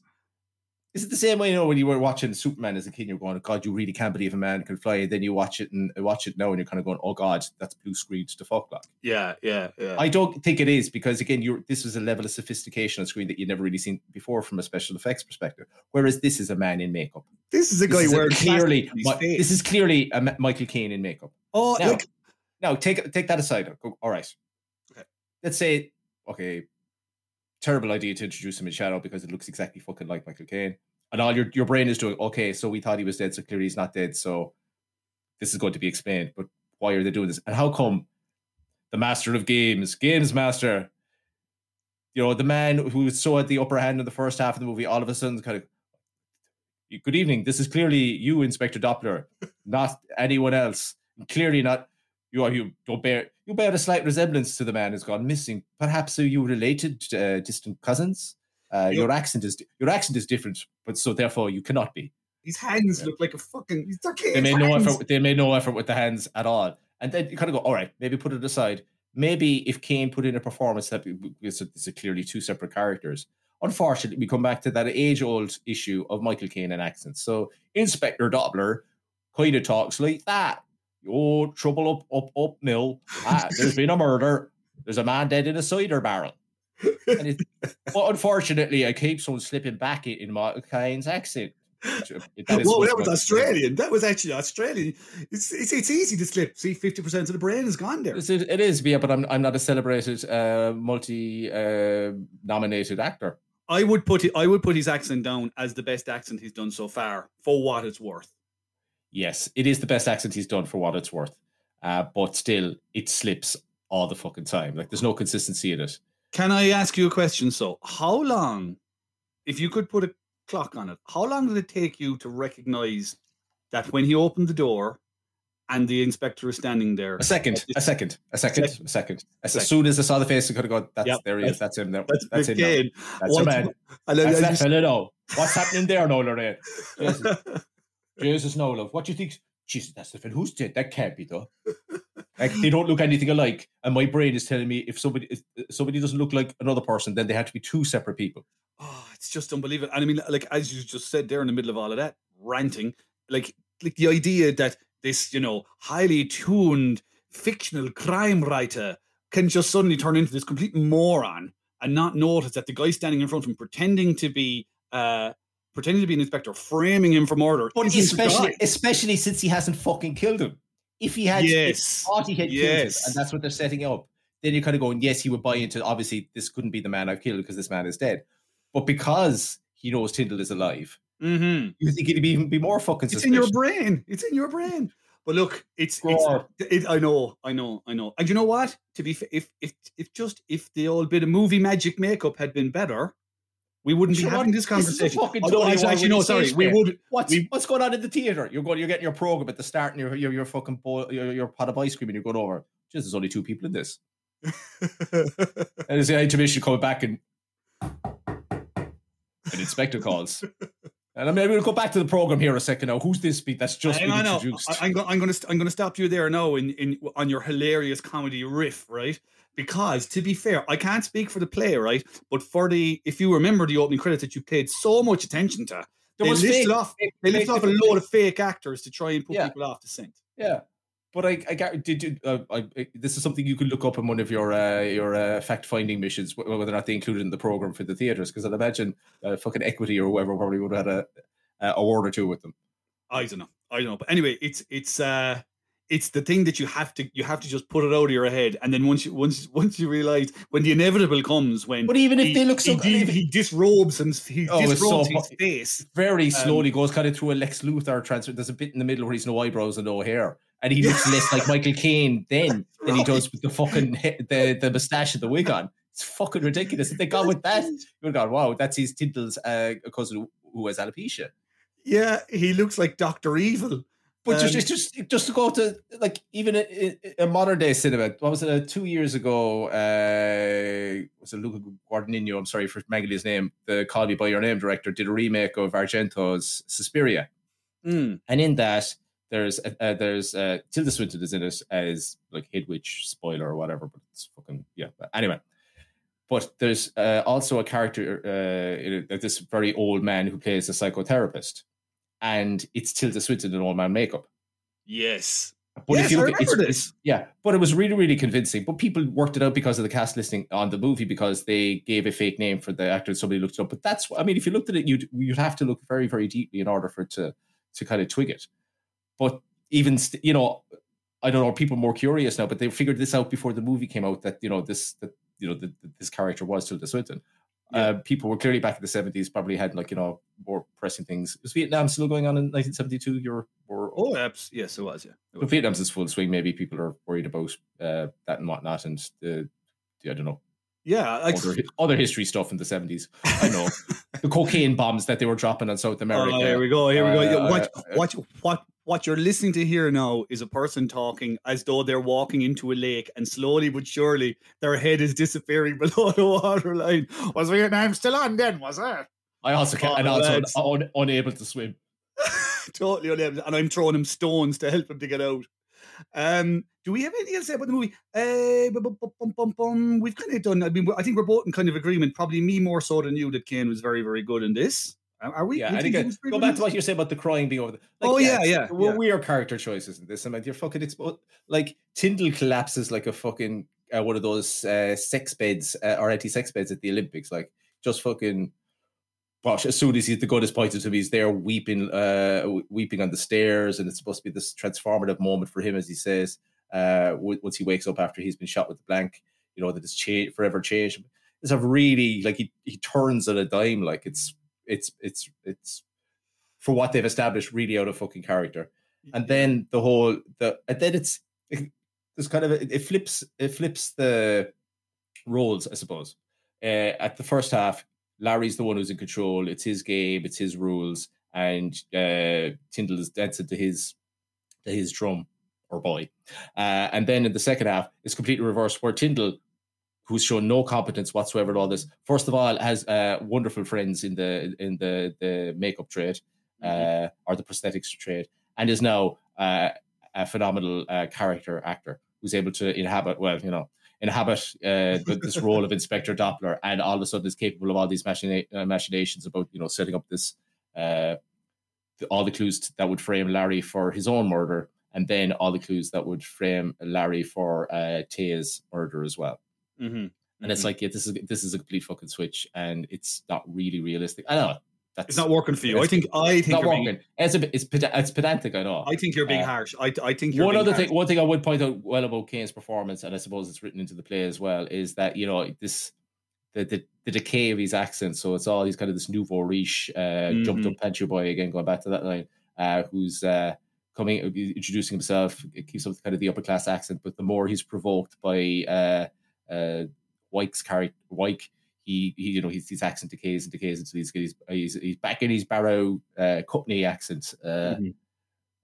Is it the same way you know when you were watching Superman as a kid? You're going, God, you really can't believe a man can fly. Then you watch it and watch it now, and you're kind of going, Oh God, that's blue screen to fuck like. Yeah, yeah, yeah. I don't think it is because again, you're this was a level of sophistication on screen that you'd never really seen before from a special effects perspective. Whereas this is a man in makeup. this is a guy This wearing clearly plastic on his Mi- face. this is clearly a Michael Caine in makeup. oh, Now, like now take take that aside. All right. Okay. Let's say okay, terrible idea to introduce him in shadow because it looks exactly fucking like Michael Caine, and all your your brain is doing. Okay, so we thought he was dead, so clearly he's not dead. So this is going to be explained. But why are they doing this? And how come the master of games, games master, you know, the man who was so had the upper hand in the first half of the movie, all of a sudden kind of. Good evening. This is clearly you, Inspector Doppler, not anyone else. Clearly not you are you don't bear you bear a slight resemblance to the man who's gone missing. Perhaps are you related, uh, distant cousins? Uh, your accent is your accent is different, but so therefore you cannot be. his hands look like a fucking. Okay. They made no effort. They made no effort with the hands at all, and then you kind of go, all right, maybe put it aside. Maybe if Caine put in a performance that it's, it's clearly two separate characters. Unfortunately, we come back to that age-old issue of Michael Caine and accents. So Inspector Doppler kind of talks like that. Oh, trouble up, up, up, mill. Ah, there's been a murder. There's a man dead in a cider barrel. And it, but unfortunately, I keep on slipping back in, in Michael Caine's accent. That is Whoa, that was Australian. That was actually Australian. It's it's, it's easy to slip. See, fifty percent of the brain is gone there. It's- It, it is, yeah, but I'm I'm not a celebrated uh, multi uh, nominated actor. I would put it, I would put his accent down as the best accent he's done so far, for what it's worth. Yes, it is the best accent he's done for what it's worth. Uh, but still, it slips all the fucking time. Like there's no consistency in it. Can I ask you a question? So, how long, if you could put a clock on it, how long did it take you to recognize that when he opened the door and the inspector is standing there? A second, a second, a second, a second. As, Second. soon as I saw the face, I could have gone, that's Yep, there he is, that's him there. That's, That's, him. now. That's What- your man. and then- That's that you- fella now. What's happening there Lorraine? Jesus, no love. What do you think? Jesus, that's the fella. Who's dead? That can't be though. Like they don't look anything alike, and my brain is telling me if somebody if somebody doesn't look like another person, then they have to be two separate people. Oh, it's just unbelievable. And I mean, like as you just said there in the middle of all of that ranting, like like the idea that this, you know, highly tuned fictional crime writer can just suddenly turn into this complete moron and not notice that the guy standing in front of him pretending to be uh pretending to be an inspector, framing him for murder. But especially, especially since he hasn't fucking killed him. If he had, Yes. thought he had killed him, and that's what they're setting up, then you're kind of going, yes, he would buy into. Obviously, this couldn't be the man I've killed because this man is dead. But because he knows Tindle is alive, Mhm. you think he'd be even be more fucking. It's in your brain. It's in your brain. But look, it's, it's it, I know, I know, I know. And you know what? To be fa- if if if just if the old bit of movie magic makeup had been better, we wouldn't Sure, be having this this is a conversation. fucking Although, Tony actually, actually, no, sorry, we would. What's we- what's going on in the theater? You're going, you're getting your program at the start, and you're your your fucking bowl, your, your pot of ice cream, and you're going over. Just there's only two people in this. and there's the intermission coming back, and an inspector calls. And I'm going to go back to the program here a second now. Who's this beat that's just Hang been introduced? I, I'm going. I'm going to. I'm going to stop you there now in in on your hilarious comedy riff, right? Because to be fair, I can't speak for the play, right? But for the, if you remember the opening credits that you paid so much attention to, There they listed off. They listed off a load of fake actors to try and put Yeah. people off the scent. Yeah, but I, I got did you? Uh, I, I- this is something you could look up in one of your uh, your uh, fact finding missions, whether or not they included in the program for the theaters. Because I'd imagine uh, fucking equity or whoever probably would have had a, a award or two with them. I don't know. I don't know. But anyway, it's it's uh it's the thing that you have to you have to just put it out of your head, and then once you once once you realize when the inevitable comes, when But even if he- they look so he, he, disrobes and he Oh, it's so disrobes his face. Very Um, slowly goes kind of through a Lex Luthor transfer. There's a bit in the middle where he's no eyebrows and no hair, and he looks less like Michael Caine then than he does with the fucking the the moustache and the wig on. It's fucking ridiculous. If they gone with that, you'd go, wow, that's his Tindle's uh, cousin who has alopecia. Yeah, he looks like Doctor Evil. But Um, just, just just to go to like even a, a modern day cinema. What was it? Uh, two years ago, uh, was it Luca Guadagnino? I'm sorry for his name. The Call Me by Your Name director did a remake of Argento's Suspiria, Mm. and in that there's uh, uh, there's uh, Tilda Swinton is in it as like Head Witch spoiler or whatever. But it's fucking yeah. But anyway, but there's uh, also a character, uh, in it- this very old man who plays a psychotherapist, and it's Tilda Swinton in all man makeup. Yes. But yes, if you I look at remember it's, this. yeah, but it was really, really convincing. But people worked it out because of the cast listing on the movie because they gave a fake name for the actor. Somebody looked it up. But that's, I mean, if you looked at it, you'd you'd have to look very, very deeply in order for it to to kind of twig it. But even st- you know, I don't know, are people more curious now? But they figured this out before the movie came out that you know this that you know that this character was Tilda Swinton. Uh, people were clearly back in the seventies, probably had like you know more pressing things. Was Vietnam still going on in nineteen seventy two? You're or Oh, abs- yes, it was. Yeah. It but was. Vietnam's in full swing. Maybe people are worried about uh, that and whatnot, and the, the I don't know Yeah. Like, other, other history stuff in the seventies. I know the cocaine bombs that they were dropping on South America. Oh, here we go. Here we go. Uh, what, uh, what, what, what you're listening to here now is a person talking as though they're walking into a lake, and slowly but surely their head is disappearing below the waterline. Was Vietnam still on then? Was it? I also can, Oh, and also lads. un, unable to swim. totally unable, and I'm throwing him stones to help him to get out. Um, do we have anything else to say about the movie? Uh, bum, bum, bum. We've kind of done. I mean, I think we're both in kind of agreement. Probably me more so than you that Caine was very, very good in this. Are we? Yeah, We and think he again, was very go back to what you said about the crying being over. The, Oh, yeah, yeah, Well, yeah. we are character choices in this. I mean, you're fucking exposed. Like Tindle collapses like a fucking uh, one of those uh, sex beds uh, or anti-sex beds at the Olympics. Like just fucking. Gosh, as soon as he's the is pointed to him, he's there weeping, uh, weeping on the stairs, and it's supposed to be this transformative moment for him, as he says, uh, once he wakes up after he's been shot with the blank. You know that it's changed forever changed. It's a really like he he turns on a dime. Like it's it's it's it's for what they've established really out of fucking character. And then the whole the and then it's it's kind of a, it flips it flips the roles, I suppose. Uh, at the first half, Larry's the one who's in control. It's his game, it's his rules, and uh, Tindle is dancing to his to his drum or boy. Uh, and then in the second half, it's completely reversed, where Tindle, who's shown no competence whatsoever at all this, first of all, has uh, wonderful friends in the in the the makeup trade uh, or the prosthetics trade, and is now uh, a phenomenal uh, character actor who's able to inhabit, well, you know, inhabit uh, this role of Inspector Doppler, and all of a sudden is capable of all these machina- uh, machinations about, you know, setting up this, uh, all the clues that would frame Larry for his own murder, and then all the clues that would frame Larry for uh, Taya's murder as well. Mm-hmm. And it's like, yeah, this is this is a complete fucking switch, and it's not really realistic. I know that's It's not working for you. I think. I think not you're being. It's a bit, it's it's pedantic. I know. I think you're being Uh, harsh. I, I think you're one other harsh. thing, one thing I would point out well about Caine's performance, and I suppose it's written into the play as well, is that you know this the the, the decay of his accent. So it's all he's kind of this nouveau riche, uh, jumped Mhm. up Pancho boy again, going back to that line, uh, who's uh, coming introducing himself, it keeps up kind of the upper class accent, but the more he's provoked by uh, Wyke's character, Wyke. He, he, you know, his, his accent decays and decays until he's, he's, he's, he's back in his Barrow uh, Cockney accent. Uh, Mhm.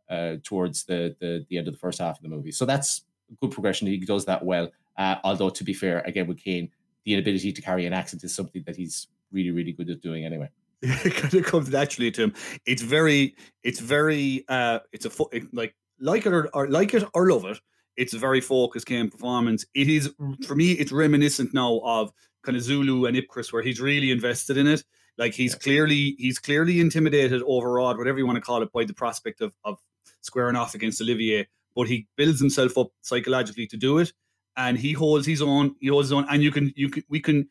uh, towards the, the the end of the first half of the movie. So that's good progression. He does that well. Uh, although to be fair, again with Caine, the inability to carry an accent is something that he's really really good at doing anyway. it kind of comes naturally to him. It's very, it's very, uh, it's a like like it or, or like it or love it. It's a very focused game performance. It is for me. It's reminiscent now of kind of Zulu and Ipcress, where he's really invested in it. Like he's clearly he's clearly intimidated, overawed, whatever you want to call it, by the prospect of of squaring off against Olivier. But he builds himself up psychologically to do it, and he holds his own. He holds his own, and you can you can we can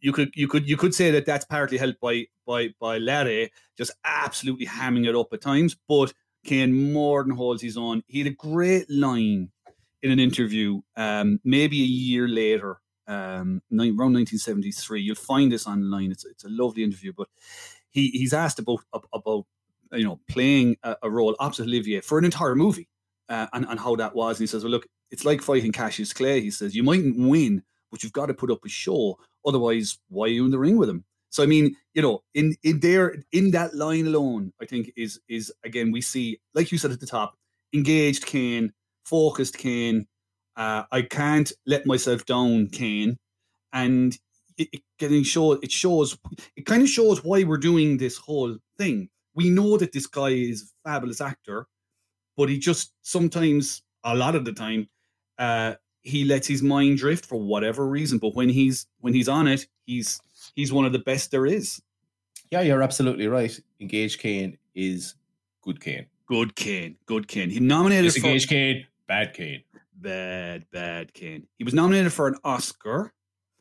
you could you could you could say that that's partly helped by by by Larry just absolutely hamming it up at times, but Caine more than holds his own. He had a great line in an interview, um, maybe a year later, um, around 1973. You'll find this online. It's it's a lovely interview, but he he's asked about about you know playing a, a role opposite Olivier for an entire movie uh, and and how that was. And he says, well, look, it's like fighting Cassius Clay. He says you mightn't win, but you've got to put up a show. Otherwise, why are you in the ring with him? So I mean, you know, in in there in that line alone, I think is is again we see, like you said at the top, engaged Caine, focused Caine. Uh, I can't let myself down, Caine, and it, it getting show it shows it kind of shows why we're doing this whole thing. We know that this guy is a fabulous actor, but he just sometimes, a lot of the time, uh, he lets his mind drift for whatever reason. But when he's when he's on it, he's he's one of the best there is. Yeah, you're absolutely right. Engage Caine is good Caine. Good Caine, good Caine. He nominated for Disengage Caine, bad Caine. bad, bad Caine. He was nominated for an Oscar,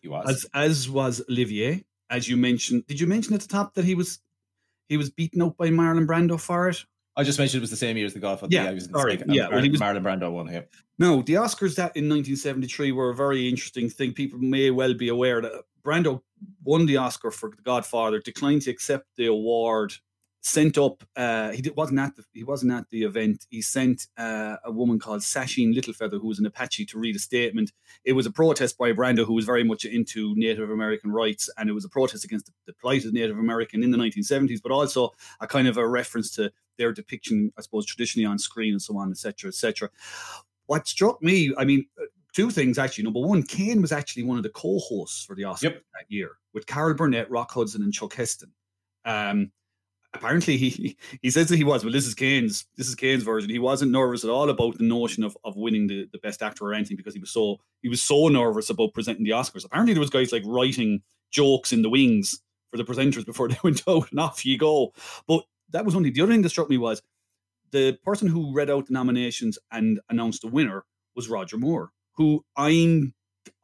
He was. as as was Olivier. As you mentioned, did you mention at the top that he was he was beaten up by Marlon Brando for it? I just mentioned it was the same year as the Godfather. Yeah, was sorry, yeah, Mar- well, he was- Marlon Brando won him. No, the Oscars that in 1973 were a very interesting thing. People may well be aware that Brando won the Oscar for The Godfather, declined to accept the award, sent up. Uh, he did, wasn't at the he wasn't at the event. He sent uh, a woman called Sacheen Littlefeather, who was an Apache, to read a statement. It was a protest by Brando, who was very much into Native American rights, and it was a protest against the, the plight of Native American in the 1970s, but also a kind of a reference to their depiction, I suppose, traditionally on screen and so on, etc., etc what struck me, I mean, uh, two things actually. Number one, Caine was actually one of the co-hosts for the Oscars Yep. that year with Carol Burnett, Rock Hudson, and Chuck Heston. Um, apparently, he he says that he was. but this is Caine's. This is Caine's version. He wasn't nervous at all about the notion of, of winning the, the best actor or anything because he was so he was so nervous about presenting the Oscars. Apparently, there was guys like writing jokes in the wings for the presenters before they went out, and off you go. But that was only the other thing that struck me was the person who read out the nominations and announced the winner was Roger Moore, who I'm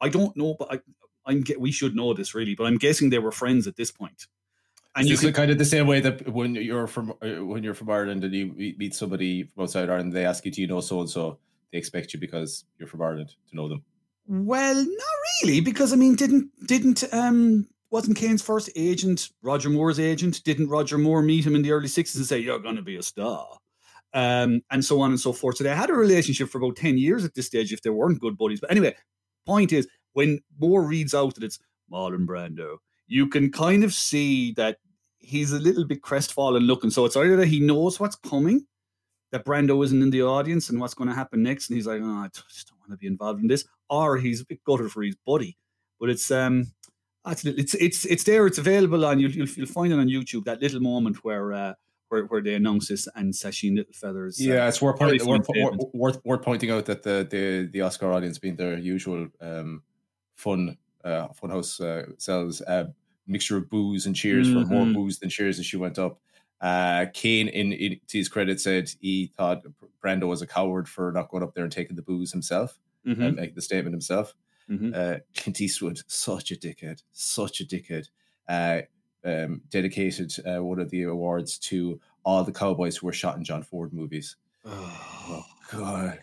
I don't know, but I I'm we should know this really, but I'm guessing they were friends at this point. And And you it's could, kind of the same way that when you're from uh, when you're from Ireland and you meet meet somebody from outside Ireland, they ask you, "Do you know so and so?" They expect you because you're from Ireland to know them. well, not really, because I mean, didn't didn't um wasn't Caine's first agent Roger Moore's agent? Didn't Roger Moore meet him in the early sixties and say you're going to be a star? Um, and so on and so forth. So they had a relationship for about 10 years at this stage if they weren't good buddies. But anyway, point is, when Moore reads out that it's Marlon Brando, you can kind of see that he's a little bit crestfallen looking. So it's either that he knows what's coming, that Brando isn't in the audience and what's going to happen next, and he's like, oh, I just don't want to be involved in this, or he's a bit gutted for his buddy. But it's um, it's it's it's there. It's available on you'll you'll, you'll find it on YouTube. That little moment where uh, where where they announce this and Sacheen Littlefeathers. uh, Yeah, it's worth, very point, worth, worth, worth, worth pointing out that the, the, the Oscar audience, being their usual um, fun uh, funhouse uh, selves, uh, mixture of booze and cheers for more Mhm. booze than cheers as she went up. Uh, Caine, in, in to his credit, said he thought Brando was a coward for not going up there and taking the booze himself Mhm. and making the statement himself. Mhm. Uh, Clint Eastwood, such a dickhead, such a dickhead. Uh, um, dedicated uh, one of the awards to all the cowboys who were shot in John Ford movies. Oh, God.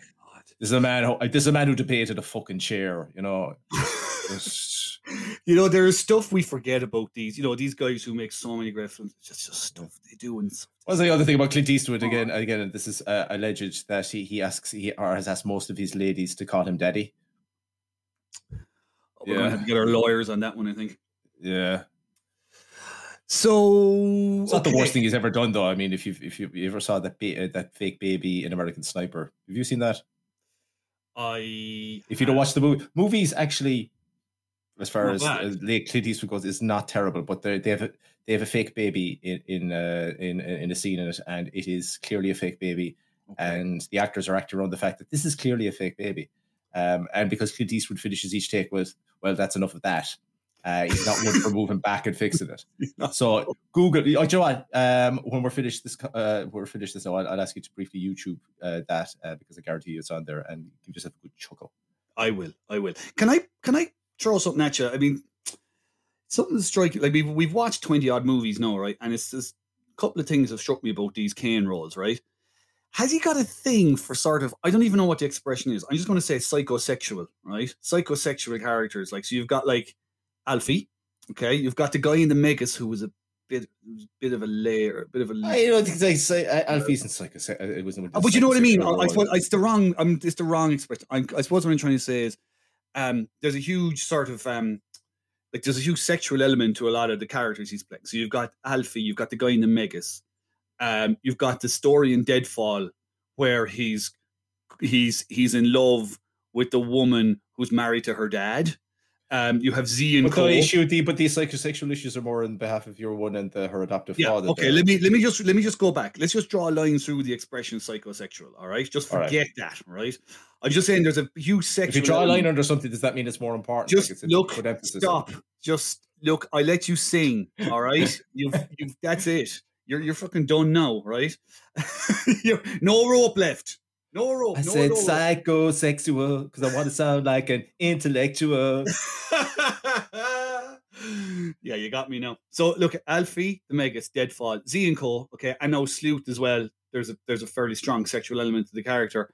This is a man. Who, this is a man who debated a fucking chair. You know, Just- you know, there is stuff we forget about these. You know, these guys who make so many great films. It's just, just stuff they do. And What's the other thing about Clint Eastwood? Again, again, this is uh, alleged that he he asks he or has asked most of his ladies to call him daddy. we're going to have to get our lawyers on that one. I think. Yeah, So it's not the worst thing he's ever done, though. I mean, if you if you, you ever saw that ba- uh, that fake baby in American Sniper, have you seen that? I If you don't watch the movie, movies actually, as far as, as late Clint Eastwood goes, is not terrible. But they they have a, they have a fake baby in in uh, in in a scene in it, and it is clearly a fake baby. And the actors are acting around the fact that this is clearly a fake baby. Um, and because Clint Eastwood finishes each take with, "Well, that's enough of that," uh, he's not one for moving back and fixing it. So Google. Oh, do you know what? Um, when we're finished this, uh, we're finished this, now, I'll, I'll ask you to briefly YouTube uh, that uh, because I guarantee you it's on there, and give yourself a good chuckle. I will. I will. Can I? Can I throw something at you? I mean, something striking. Like we've we've watched twenty odd movies now, right? And it's just a couple of things have struck me about these Caine roles, right? Has he got a thing for sort of? I don't even know what the expression is. I'm just going to say psychosexual, right? Psychosexual characters. Like so, you've got like Alfie. Okay, you've got the guy in the Magus who was a bit, was a bit of a layer, a bit of a. I don't think they say Alfie's psycho. uh, It wasn't. Oh, but you know what I mean. I, I suppose it's the wrong. I'm. It's the wrong expression. I, I suppose what I'm trying to say is, um, there's a huge sort of um, like there's a huge sexual element to a lot of the characters he's playing. So you've got Alfie, you've got the guy in the Magus, um, you've got the story in Deadfall where he's he's he's in love with the woman who's married to her dad. Um, you have Z and But Co. the issue, the but these psychosexual issues are more on behalf of your one and the, her adoptive Yeah. father. Okay. there. Let me let me just let me just go back. Let's just draw a line through the expression psychosexual. All right. Just All right. forget that. Right. I'm just saying there's a huge If you draw a line under something, does that mean it's more important? Just it's look, stop. Just look. I let you sing. All right. You've, you've. That's it. You're you're fucking done now, right? No rope left. No rope. I no said rope. psychosexual because I want to sound like an intellectual. yeah, you got me now. So look, Alfie, the Magus, Deadfall, Z and Co. Okay, I know Sleuth as well. There's a there's a fairly strong sexual element to the character.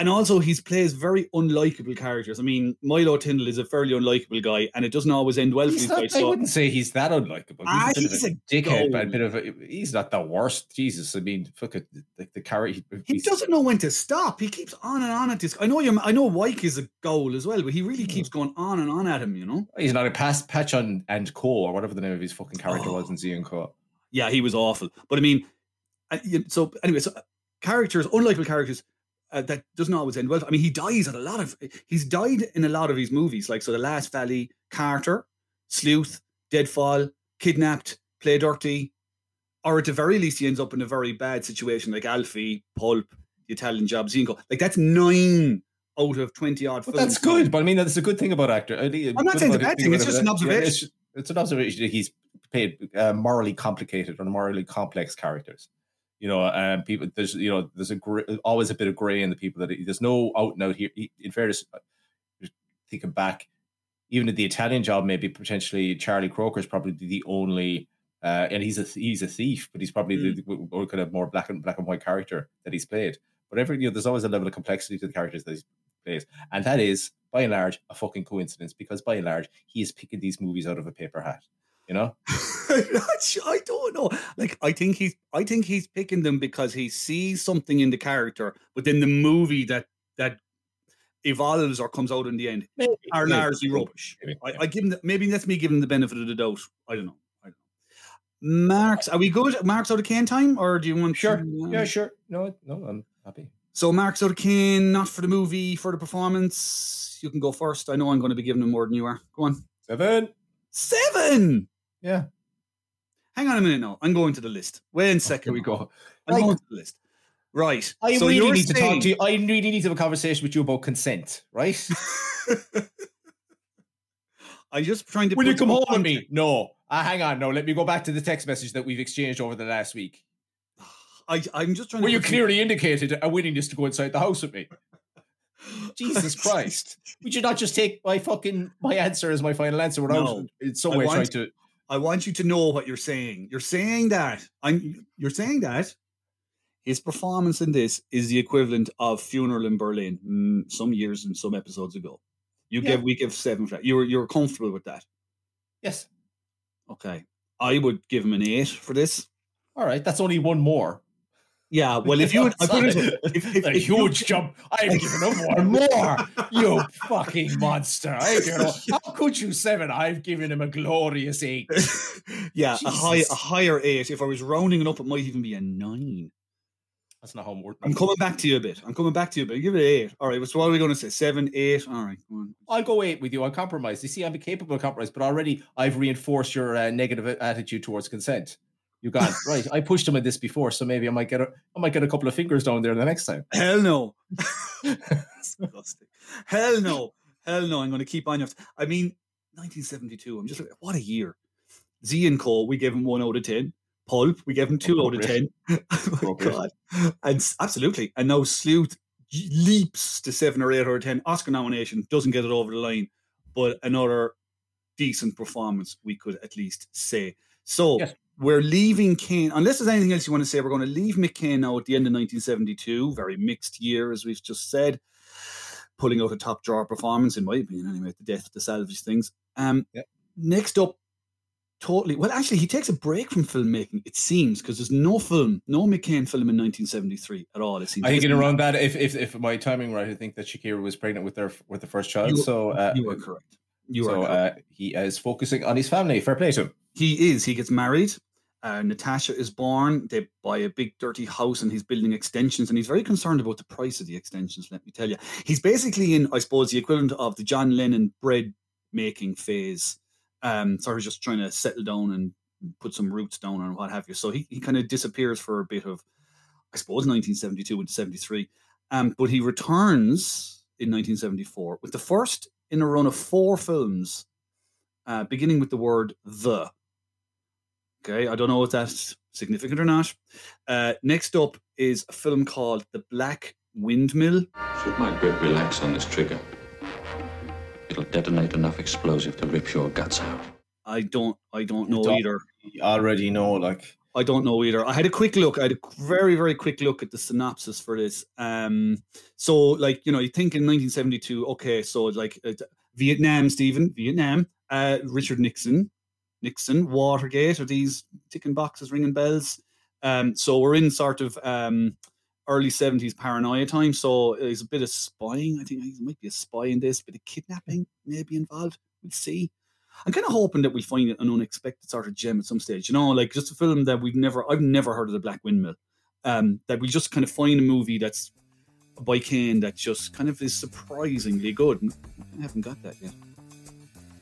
And also, he plays very unlikable characters. I mean, Milo Tindle is a fairly unlikable guy, and it doesn't always end well for He's these not, guys. I So wouldn't say he's that unlikable. He's Ah, a bit he's of a, a dickhead, but a bit of a, he's not the worst. Jesus, I mean, fuck it, the, the character. he doesn't know when to stop. He keeps on and on at this. I know you. I know Wyke is a goal as well, but he really keeps going on and on at him. You know. He's not a pass patch on and Co or whatever the name of his fucking character Oh. was in Z and Co. yeah, he was awful. But I mean, I- so anyway, so uh, characters, unlikable characters, uh, that doesn't always end well. I mean, he dies at a lot of. He's died in a lot of his movies, like so, The Last Valley, Carter, Sleuth, Deadfall, Kidnapped, Play Dirty, or at the very least, he ends up in a very bad situation, like Alfie, Pulp, The Italian Job, Zinco. Like that's nine out of twenty odd But films. that's good. But I mean, that's a good thing about actor. I'm not saying it's a bad thing, it's just an Yeah, observation. it's, it's an observation that he's played uh, morally complicated or morally complex characters. You know, um, people. There's you know, there's a gr- always a bit of grey in the people that there's no out and out here. In fairness, uh, thinking back, even at the Italian job, maybe potentially Charlie Croker is probably the only. Uh, and he's a he's a thief, but he's probably the, the or kind of more black and black and white character that he's played. But every you know, there's always a level of complexity to the characters that he plays, and that is by and large a fucking coincidence because by and large he is picking these movies out of a paper hat. You know, I'm not sure- I don't know. Like, I think he's, I think he's picking them because he sees something in the character, but then the movie that that evolves or comes out in the end are maybe, largely maybe, rubbish. maybe, I, I give him, the, maybe that's me giving him the benefit of the doubt. I don't know. I don't know. Marks, are we good? Marks out of Caine time, or do you want? Sure. to, uh, yeah, sure. No, no, I'm happy. So marks out of Caine, not for the movie, for the performance. You can go first. I know I'm going to be giving him more than you are. Go on. Seven. Seven. Yeah. Hang on a minute now. I'm going to the list. Wait a second. Here we go. I'm Like- going to the list. Right. I so really need to talk to you. I really need to have a conversation with you about consent, right? I'm just trying to. Will you come home with me? No. Ah, hang on. No, let me go back to the text message that we've exchanged over the last week. I, I'm just trying to. you clearly indicated a willingness to go inside the house with me. Jesus Christ! Would you not just take my fucking my answer as my final answer without No. in some I way want- trying to? I want you to know what you're saying. You're saying that I'm. You're saying that his performance in this is the equivalent of Funeral in Berlin mm, some years and some episodes ago. You Yeah. give we give seven. for that. You're you're comfortable with that. Yes. Okay. I would give him an eight for this. All right. That's only one more. Yeah. Well, if you would, I put it this way, if, if, a if you- huge jump. I've given him one more. You fucking monster! I've given him, how could you seven? I've given him a glorious eight. yeah, a high a higher eight. If I was rounding it up, it might even be a nine. That's not how I'm working. I'm coming back to you a bit. I'm coming back to you a bit. Give it an eight. All right. So what are we going to say? Seven, eight. All right. I'll go eight with you. I'll compromise. You see, I'm capable of compromise, but already I've reinforced your uh, negative attitude towards consent. You got right. I pushed him at this before, so maybe I might get a, I might get a couple of fingers down there the next time. Hell no. Disgusting. Hell no. Hell no. I'm going to keep on. your- I mean, 1972. I'm just like, what a year. Z and Co. We gave him one out of ten. Pulp. We gave him two out of ten. oh my god. And absolutely. And now Sleuth leaps to seven or eight or ten. Oscar nomination doesn't get it over the line, but another decent performance. We could at least say. So Yes. We're leaving Caine. Unless there's anything else you want to say, we're going to leave Mick Caine now at the end of 1972. Very mixed year, as we've just said. Pulling out a top drawer performance, in my opinion, anyway. The death of the salvage things. Um. Next up, totally. Well, actually, he takes a break from filmmaking. It seems because there's no film, no Mick Caine film in 1973 at all. It seems. I think in around that, if, if if my timing right, I think that Shakira was pregnant with their with the first child. You- so uh, you are correct. You so are correct. uh, he is focusing on his family. Fair play to him. He is. He gets married. Uh, Natasha is born. They buy a big dirty house and he's building extensions and he's very concerned about the price of the extensions, let me tell you. He's basically in, I suppose, the equivalent of the John Lennon bread making phase. Um, sort of just trying to settle down and put some roots down and what have you. So he, he kind of disappears for a bit of, I suppose, 1972 into 73. Um, but he returns in 1974 with the first in a run of four films, uh, beginning with the word the. Okay, I don't know if that's significant or not. Uh, next up is a film called The Black Windmill. Should my grip relax on this trigger, it'll detonate enough explosive to rip your guts out. I don't, I don't know don't- either. You already know, like I don't know either. I had a quick look. I had a very, very quick look at the synopsis for this. Um, so like you know, you think in 1972, okay, so like uh, Vietnam, Stephen, Vietnam, uh, Richard Nixon, Nixon, Watergate, are these ticking boxes ringing bells? Um, so we're in sort of um, early 70s paranoia time. So there's a bit of spying. I think there might be a spy in this, bit of kidnapping maybe involved. We'll see. I'm kind of hoping that we find an unexpected sort of gem at some stage. You know, like just a film that we've never, I've never heard of the Black Windmill. Um, that we just kind of find a movie that's by Caine that just kind of is surprisingly good. I haven't got that yet.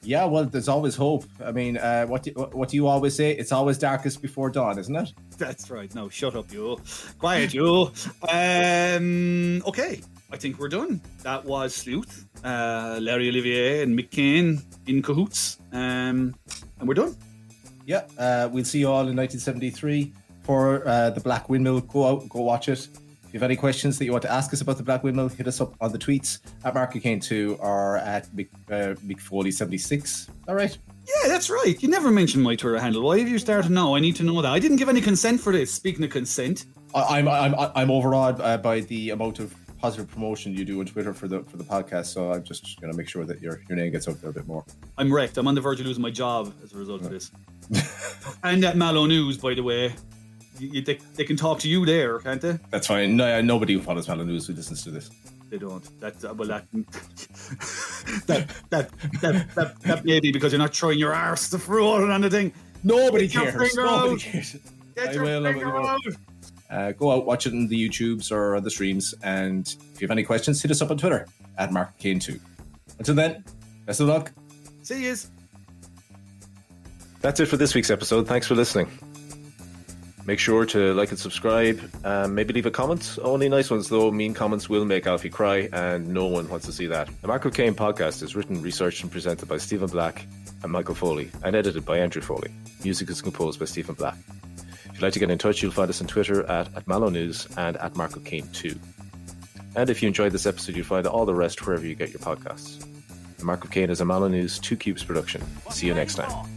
Yeah. Well, there's always hope. I mean, uh, what do, what do you always say? It's always darkest before dawn, isn't it? That's right. No, shut up, you. Quiet, you. Um, okay, I think we're done. That was Sleuth, uh, Larry Olivier, and Mick Caine in cahoots. Um, and we're done. Yeah. Uh, we'll see you all in 1973 for uh, the Black Windmill. Go out, go watch it. If you have any questions that you want to ask us about the Black Windmill, hit us up on the tweets at Mark Caine 2 or at Mick, uh, Mick Foley 76. All right. Yeah, that's right. You never mentioned my Twitter handle. Why have you started now? I need to know that. I didn't give any consent for this. Speaking of consent, I, I'm I'm I'm overawed uh, by the amount of positive promotion you do on Twitter for the for the podcast. So I'm just going to make sure that your your name gets out there a bit more. I'm wrecked. I'm on the verge of losing my job as a result of this. and at Mallow News, by the way, you, you- they, they can talk to you there, can't they? That's fine. No, nobody who follows Mallow News who listens to this. They don't. That uh, well, that that that that that, that may be because you're not throwing your arse to throw it on the thing. Nobody Get cares. Nobody out. cares. Get I your will, finger out. Uh, go out, watch it in the YouTubes or on the streams, and if you have any questions, hit us up on Twitter at Mark Caine 2 Until then, best of luck. See yous. That's it for this week's episode. Thanks for listening. Make sure to like and subscribe. Um, maybe leave a comment. Only nice ones, though. Mean comments will make Alfie cry, and no one wants to see that. The Michael Caine podcast is written, researched, and presented by Stephen Black and Michael Foley, and edited by Andrew Foley. Music is composed by Stephen Black. If you'd like to get in touch, you'll find us on Twitter at, at Mallow News and at Mark of Caine 2 And if you enjoyed this episode, you'll find all the rest wherever you get your podcasts. The Mark of Caine is a Mallow News 2 Cubes production. See you next time.